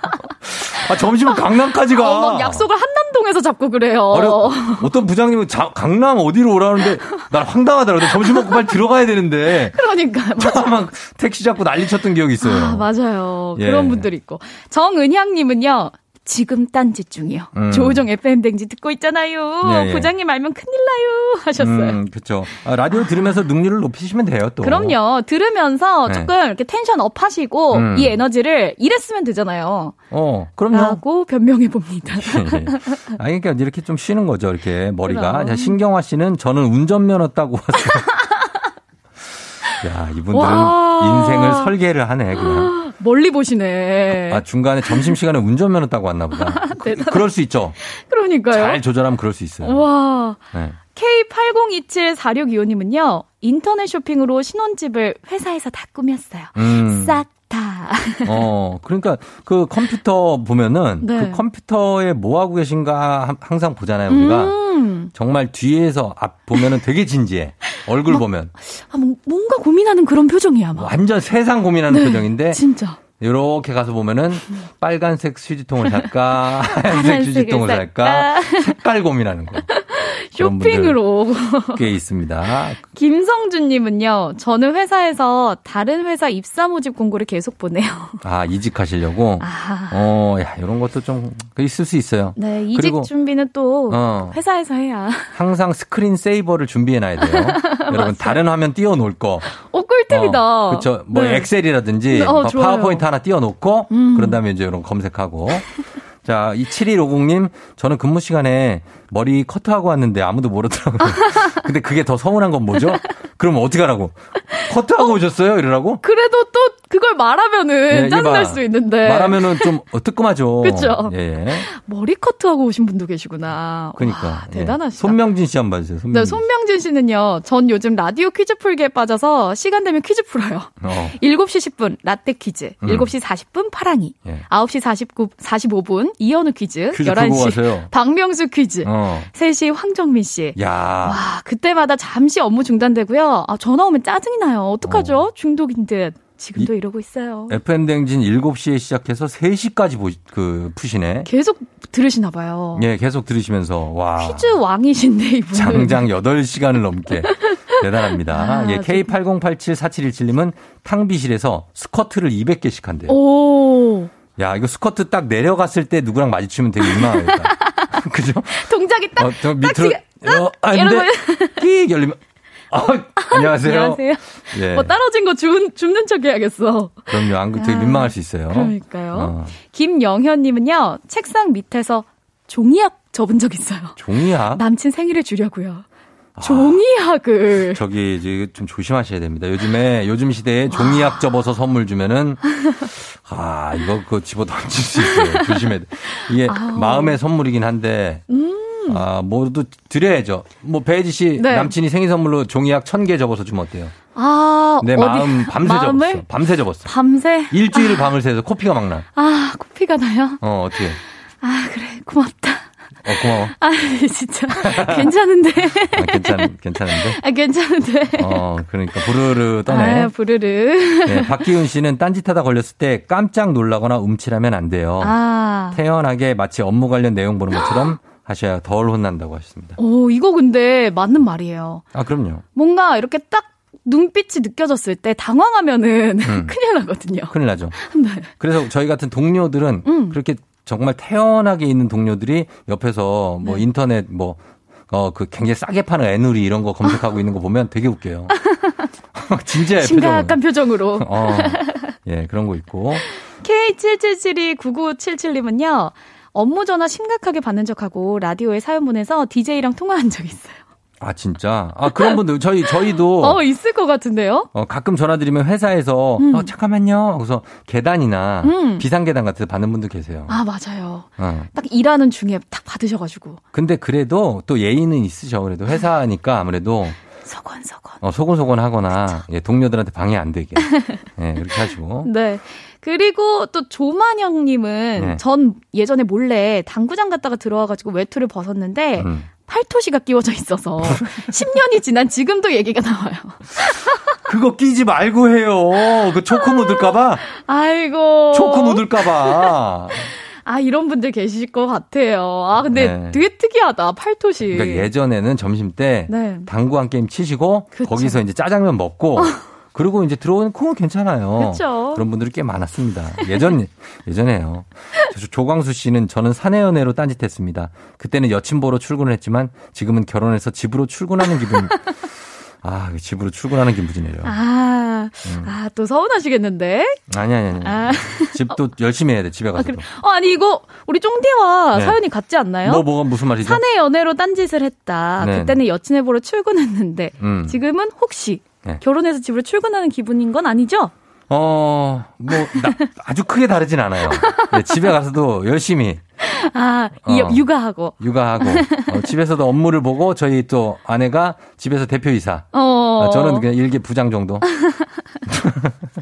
아, 점심을 강남까지 가. 어, 막 약속을 한남 동에서 잡고 그래요. 어려, 어떤 부장님은 자- 강남 어디로 오라는데 난 황당하더라고요. 점심 먹고 빨리 들어가야 되는데. 그러니까. 막 택시 잡고 난리 쳤던 기억이 있어요. 아, 맞아요. 예. 그런 분들이 있고. 정은향님은요. 지금 딴짓 중이요. 음. 조우종 FM 댕진 듣고 있잖아요. 예, 예. 부장님 알면 큰일 나요. 하셨어요. 음, 그렇죠. 아, 라디오 들으면서 능률을 높이시면 돼요, 또. 그럼요. 들으면서 네. 조금 이렇게 tension up 하시고 음. 이 에너지를 이래 쓰면 되잖아요. 어, 그럼요. 라고 변명해 봅니다. 예. 아, 그러니까 이렇게 좀 쉬는 거죠, 이렇게 머리가. 자, 신경화 씨는 저는 운전면허 따고 왔어요. 야, 이분들은 와. 인생을 설계를 하네, 그냥. 멀리 보시네. 아, 중간에 점심시간에 운전면허 따고 왔나 보다. 그, 대단하다. 그럴 수 있죠. 그러니까요. 잘 조절하면 그럴 수 있어요. 와. 네. K80274625님은요, 인터넷 쇼핑으로 신혼집을 회사에서 다 꾸몄어요. 음. 싹 다. 어, 그러니까 그 컴퓨터 보면은 네. 그 컴퓨터에 뭐 하고 계신가 함- 항상 보잖아요, 우리가. 음. 정말 뒤에서 앞 보면은 되게 진지해. 얼굴 보면. 아, 뭐- 뭔가 고민하는 그런 표정이야, 막. 완전 세상 고민하는 네, 표정인데. 진짜. 이렇게 가서 보면은 빨간색 휴지통을 살까, 하얀색 휴지통을 살까. 색깔 고민하는 거. 쇼핑으로. 꽤 있습니다. 김성준님은요, 저는 회사에서 다른 회사 입사 모집 공고를 계속 보내요. 아, 이직하시려고? 아. 어, 야, 이런 것도 좀 있을 수 있어요. 네, 이직 그리고 준비는 또 어. 회사에서 해야. 항상 screen saver를 준비해놔야 돼요. 여러분, 다른 화면 띄워놓을 거. 어, 꿀팁이다. 그렇죠. 뭐 네. 엑셀이라든지 네, 어, 뭐. 파워포인트 하나 띄워놓고 음. 그런 다음에 이제 이런 거 검색하고. 자, 이 7150님, 저는 근무 시간에 머리 커트하고 왔는데 아무도 모르더라고요. 근데 그게 더 서운한 건 뭐죠? 그럼 어떻게 하라고? 커트하고 오셨어요? 이러라고? 그래도 또 그걸 말하면은 예, 짜증날. 수 있는데. 말하면은 좀 어, 뜨끔하죠. 그쵸. 예. 머리 커트하고 오신 분도 계시구나. 그러니까. 와, 예. 대단하시다. 손명진 씨 한 번 봐주세요. 손명진. 네, 손명진 씨는요, 전 요즘 라디오 퀴즈 풀기에 빠져서 시간 되면 퀴즈 풀어요. 어. 7시 10분 라떼 퀴즈, 음. 7시 40분 파랑이, 예. 9시 49, 45분 이현우 퀴즈, 퀴즈 풀고 11시 가세요. 박명수 퀴즈, 어. 3시 황정민 씨. 야. 와, 그때마다 잠시 업무 중단되고요. 아, 전화 오면 짜증이 나요. 어떡하죠? 중독인 듯. 지금도 이 러고 있어요. FM 댕진 7시에 시작해서 3시까지 보, 그, 푸시네. 계속 들으시나 봐요. 예, 계속 들으시면서, 와. 퀴즈 왕이신데, 이분. 장장 8시간을 넘게. 대단합니다. 예, K80874717님은 탕비실에서 스쿼트를 200개씩 한대요. 오. 야, 이거 스쿼트 딱 내려갔을 때 누구랑 마주치면 되게 민망하겠다. 그죠? 동작이 딱. 어, 저 밑으로, 딱 어, 안 돼. 이러면- 끼 열리면. 아, 안녕하세요. 안녕하세요. 예. 뭐 떨어진 거 줍, 줍는 척 해야겠어. 그럼요. 안, 되게 아, 민망할 수 있어요. 그러니까요. 어, 김영현님은요, 책상 밑에서 종이약 접은 적 있어요. 종이야? 남친 생일을 주려고요. 아. 종이약을. 저기 이제 좀 조심하셔야 됩니다. 요즘에 요즘 시대에 종이약 접어서 선물 주면은 아 이거 그 집어 던질 수 있어요. 조심해야 돼. 이게 아우. 마음의 선물이긴 한데 음. 아 모두 드려야죠. 뭐 배지 씨 네. 남친이 생일 선물로 종이약 천개 접어서 주면 어때요? 아, 내 어디- 마음 밤새 마음을? 접었어. 밤새 접었어. 밤새. 일주일 밤을 새서 코피가 막 나. 아, 코피가 나요? 어 어떻게? 아, 그래. 고맙다. 어 고마워. 아, 진짜. 괜찮은데. 아, 괜찮 괜찮은데. 아, 괜찮은데. 어 그러니까 부르르 떠네. 아, 부르르. 네, 박기훈 씨는 딴짓하다 걸렸을 때 깜짝 놀라거나 움찔하면 안 돼요. 아. 태연하게 마치 업무 관련 내용 보는 것처럼 하셔야 덜 혼난다고 하셨습니다. 오, 이거 근데 맞는 말이에요. 아, 그럼요. 뭔가 이렇게 딱 눈빛이 느껴졌을 때 당황하면은 음. 큰일 나거든요. 큰일 나죠. 네. 그래서 저희 같은 동료들은 음. 그렇게 정말 태연하게 있는 동료들이 옆에서 뭐 네. 인터넷 뭐 어, 그 굉장히 싸게 파는 애누리 이런 거 검색하고 있는 거 보면 되게 웃겨요. 표정은. 심각한 표정으로. 어, 예, 그런 거 있고. K77729977님은요, 업무 전화 심각하게 받는 척하고 라디오에 사연 보내서 DJ랑 통화한 적 있어요. 아, 진짜? 아, 그런 분들, 저희, 저희도. 어, 있을 것 같은데요? 어, 가끔 전화드리면 회사에서 음. 어, 잠깐만요. 그래서 계단이나 음. 비상 계단 같은 데 받는 분들 계세요. 아, 맞아요. 어. 딱 일하는 중에 딱 받으셔가지고. 근데 그래도 또 예의는 있으셔. 그래도 회사니까 아무래도 서건서건. 어, 소곤소곤 하거나 예, 동료들한테 방해 안 되게. 예, 그렇게 하시고. 네. 그리고 또 조만영님은 네. 전 예전에 몰래 당구장 갔다가 들어와가지고 외투를 벗었는데 음. 팔토시가 끼워져 있어서 10년이 지난 지금도 얘기가 나와요. 그거 끼지 말고 해요. 그 초코 묻을까봐. 아이고. 초코 묻을까봐. 아, 이런 분들 계실 것 같아요. 아, 근데 네. 되게 특이하다. 팔토시. 그러니까 예전에는 점심 때 네. 당구 한 게임 치시고 그쵸. 거기서 이제 짜장면 먹고 그리고 이제 들어오는 콩은 괜찮아요. 그쵸. 그런 분들이 꽤 많았습니다. 예전 예전에요. 저- 조광수 씨는 저는 사내 연애로 딴짓했습니다. 그때는 여친 보러 출근을 했지만 지금은 결혼해서 집으로 출근하는 기분. 아, 집으로 출근하는 기분이네요. 아, 음. 아, 또 서운하시겠는데? 아니 아니 아니. 아. 집도 열심히 해야 돼. 집에 아, 가서도. 그래. 어, 아니, 이거, 우리 쫑디와 네. 사연이 같지 않나요? 뭐 뭐가 무슨 말이죠? 사내 연애로 딴짓을 했다. 네. 그때는 여친을 보러 출근했는데, 음. 지금은 혹시 네. 결혼해서 집으로 출근하는 기분인 건 아니죠? 어, 뭐, 나- 아주 크게 다르진 않아요. 네, 집에 가서도 열심히 아, 이- 어. 육아하고. 육아하고, 어, 집에서도 업무를 보고, 저희 또 아내가 집에서 대표이사. 어. 어, 저는 그냥 일개 부장 정도.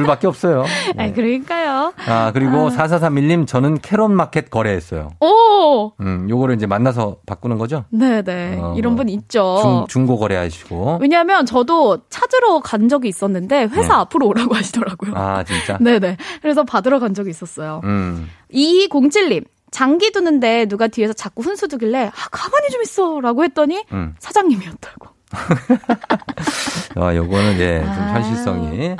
둘밖에 없어요. 아, 그러니까요. 아, 그리고 아. 4431님, 저는 캐럿 마켓 거래했어요. 오! 음, 요거를 이제 만나서 바꾸는 거죠? 네네. 어, 이런 뭐분 있죠. 중, 중고 거래하시고. 왜냐하면 저도 찾으러 간 적이 있었는데 회사 네. 앞으로 오라고 하시더라고요. 아, 진짜? 네네. 그래서 받으러 간 적이 있었어요. 음. 2207님. 장기 두는데 누가 뒤에서 자꾸 훈수 두길래 아 가만히 좀 있어 라고 했더니 음. 사장님이었다고. 아, 요거는 예, 좀 아. 현실성이.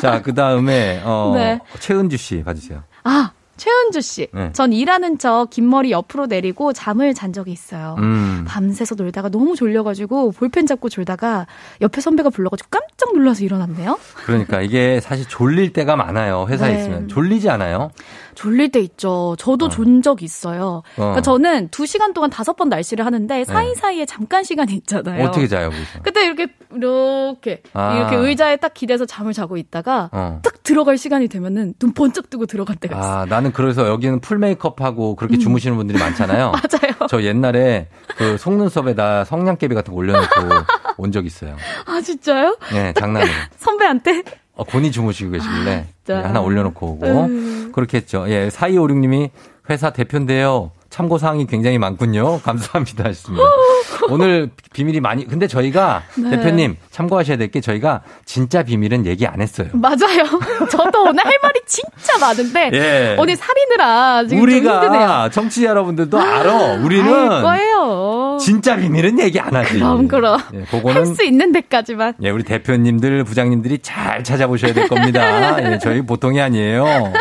자, 그 다음에, 어, 네. 최은주 씨 봐주세요. 아 최은주 씨. 네. 전 일하는 척 긴 머리 옆으로 내리고 잠을 잔 적이 있어요. 음. 밤새서 놀다가 너무 졸려가지고 볼펜 잡고 졸다가 옆에 선배가 불러가지고 깜짝 놀라서 일어났네요. 그러니까 이게 사실 졸릴 때가 많아요. 회사에 네. 있으면. 졸리지 않아요? 졸릴 때 있죠. 저도 존적 있어요. 그러니까 저는 두 시간 동안 다섯 번 날씨를 하는데 사이사이에 잠깐 시간이 있잖아요. 네. 어떻게 자요, 거기서? 그때 이렇게 이렇게 아. 이렇게 의자에 딱 기대서 잠을 자고 있다가 어. 딱 들어갈 시간이 되면은 눈 번쩍 뜨고 들어갈 때가 있어요. 아, 나는 그래서 여기는 풀 메이크업하고 그렇게 주무시는 분들이 많잖아요. 음. 맞아요. 저 옛날에 그 속눈썹에다 성냥개비 같은 거 올려놓고 온 적 있어요. 아 진짜요? 네, 장난으로. 선배한테? 어, 곤히 주무시고 계시길래 진짜. 예, 하나 올려놓고 오고 음. 그렇게 했죠. 예, 4256님이 회사 대표인데요. 참고사항이 굉장히 많군요. 감사합니다. 하셨습니다. 오늘 비밀이 많이 근데 저희가 네. 대표님 참고하셔야 될 게 저희가 진짜 비밀은 얘기 안 했어요. 맞아요. 저도 오늘 할 말이 진짜 많은데 예. 오늘 살이느라 지금. 우리가 청취자 여러분들도 알아. 우리는 알 거예요. 진짜 비밀은 얘기 안 하지. 그럼 그럼 예, 할 그거는 수 있는 데까지만. 예, 우리 대표님들, 부장님들이 잘 찾아보셔야 될 겁니다. 예, 저희 보통이 아니에요.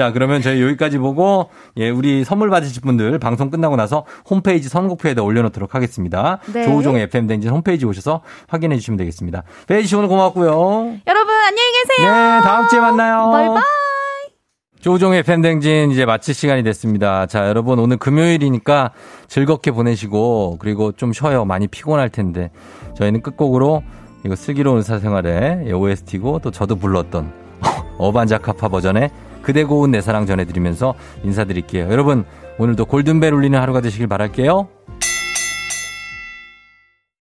자, 그러면 저희 여기까지 보고, 예, 우리 선물 받으실 분들 방송 끝나고 나서 홈페이지 선곡표에다 올려놓도록 하겠습니다. 네. 조우종의 FM댕진 홈페이지 오셔서 확인해 주시면 되겠습니다. 베이지 씨 오늘 고맙고요. 여러분 안녕히 계세요. 네, 다음 주에 만나요. 바이바이. 조우종의 팬댕진 이제 마칠 시간이 됐습니다. 자, 여러분 오늘 금요일이니까 즐겁게 보내시고 그리고 좀 쉬어요. 많이 피곤할 텐데 저희는 끝곡으로 이거 슬기로운 의사생활의 OST고 또 저도 불렀던 어반자카파 버전의 그대 고운 내 사랑 전해드리면서 인사드릴게요. 여러분 오늘도 골든벨 울리는 하루가 되시길 바랄게요.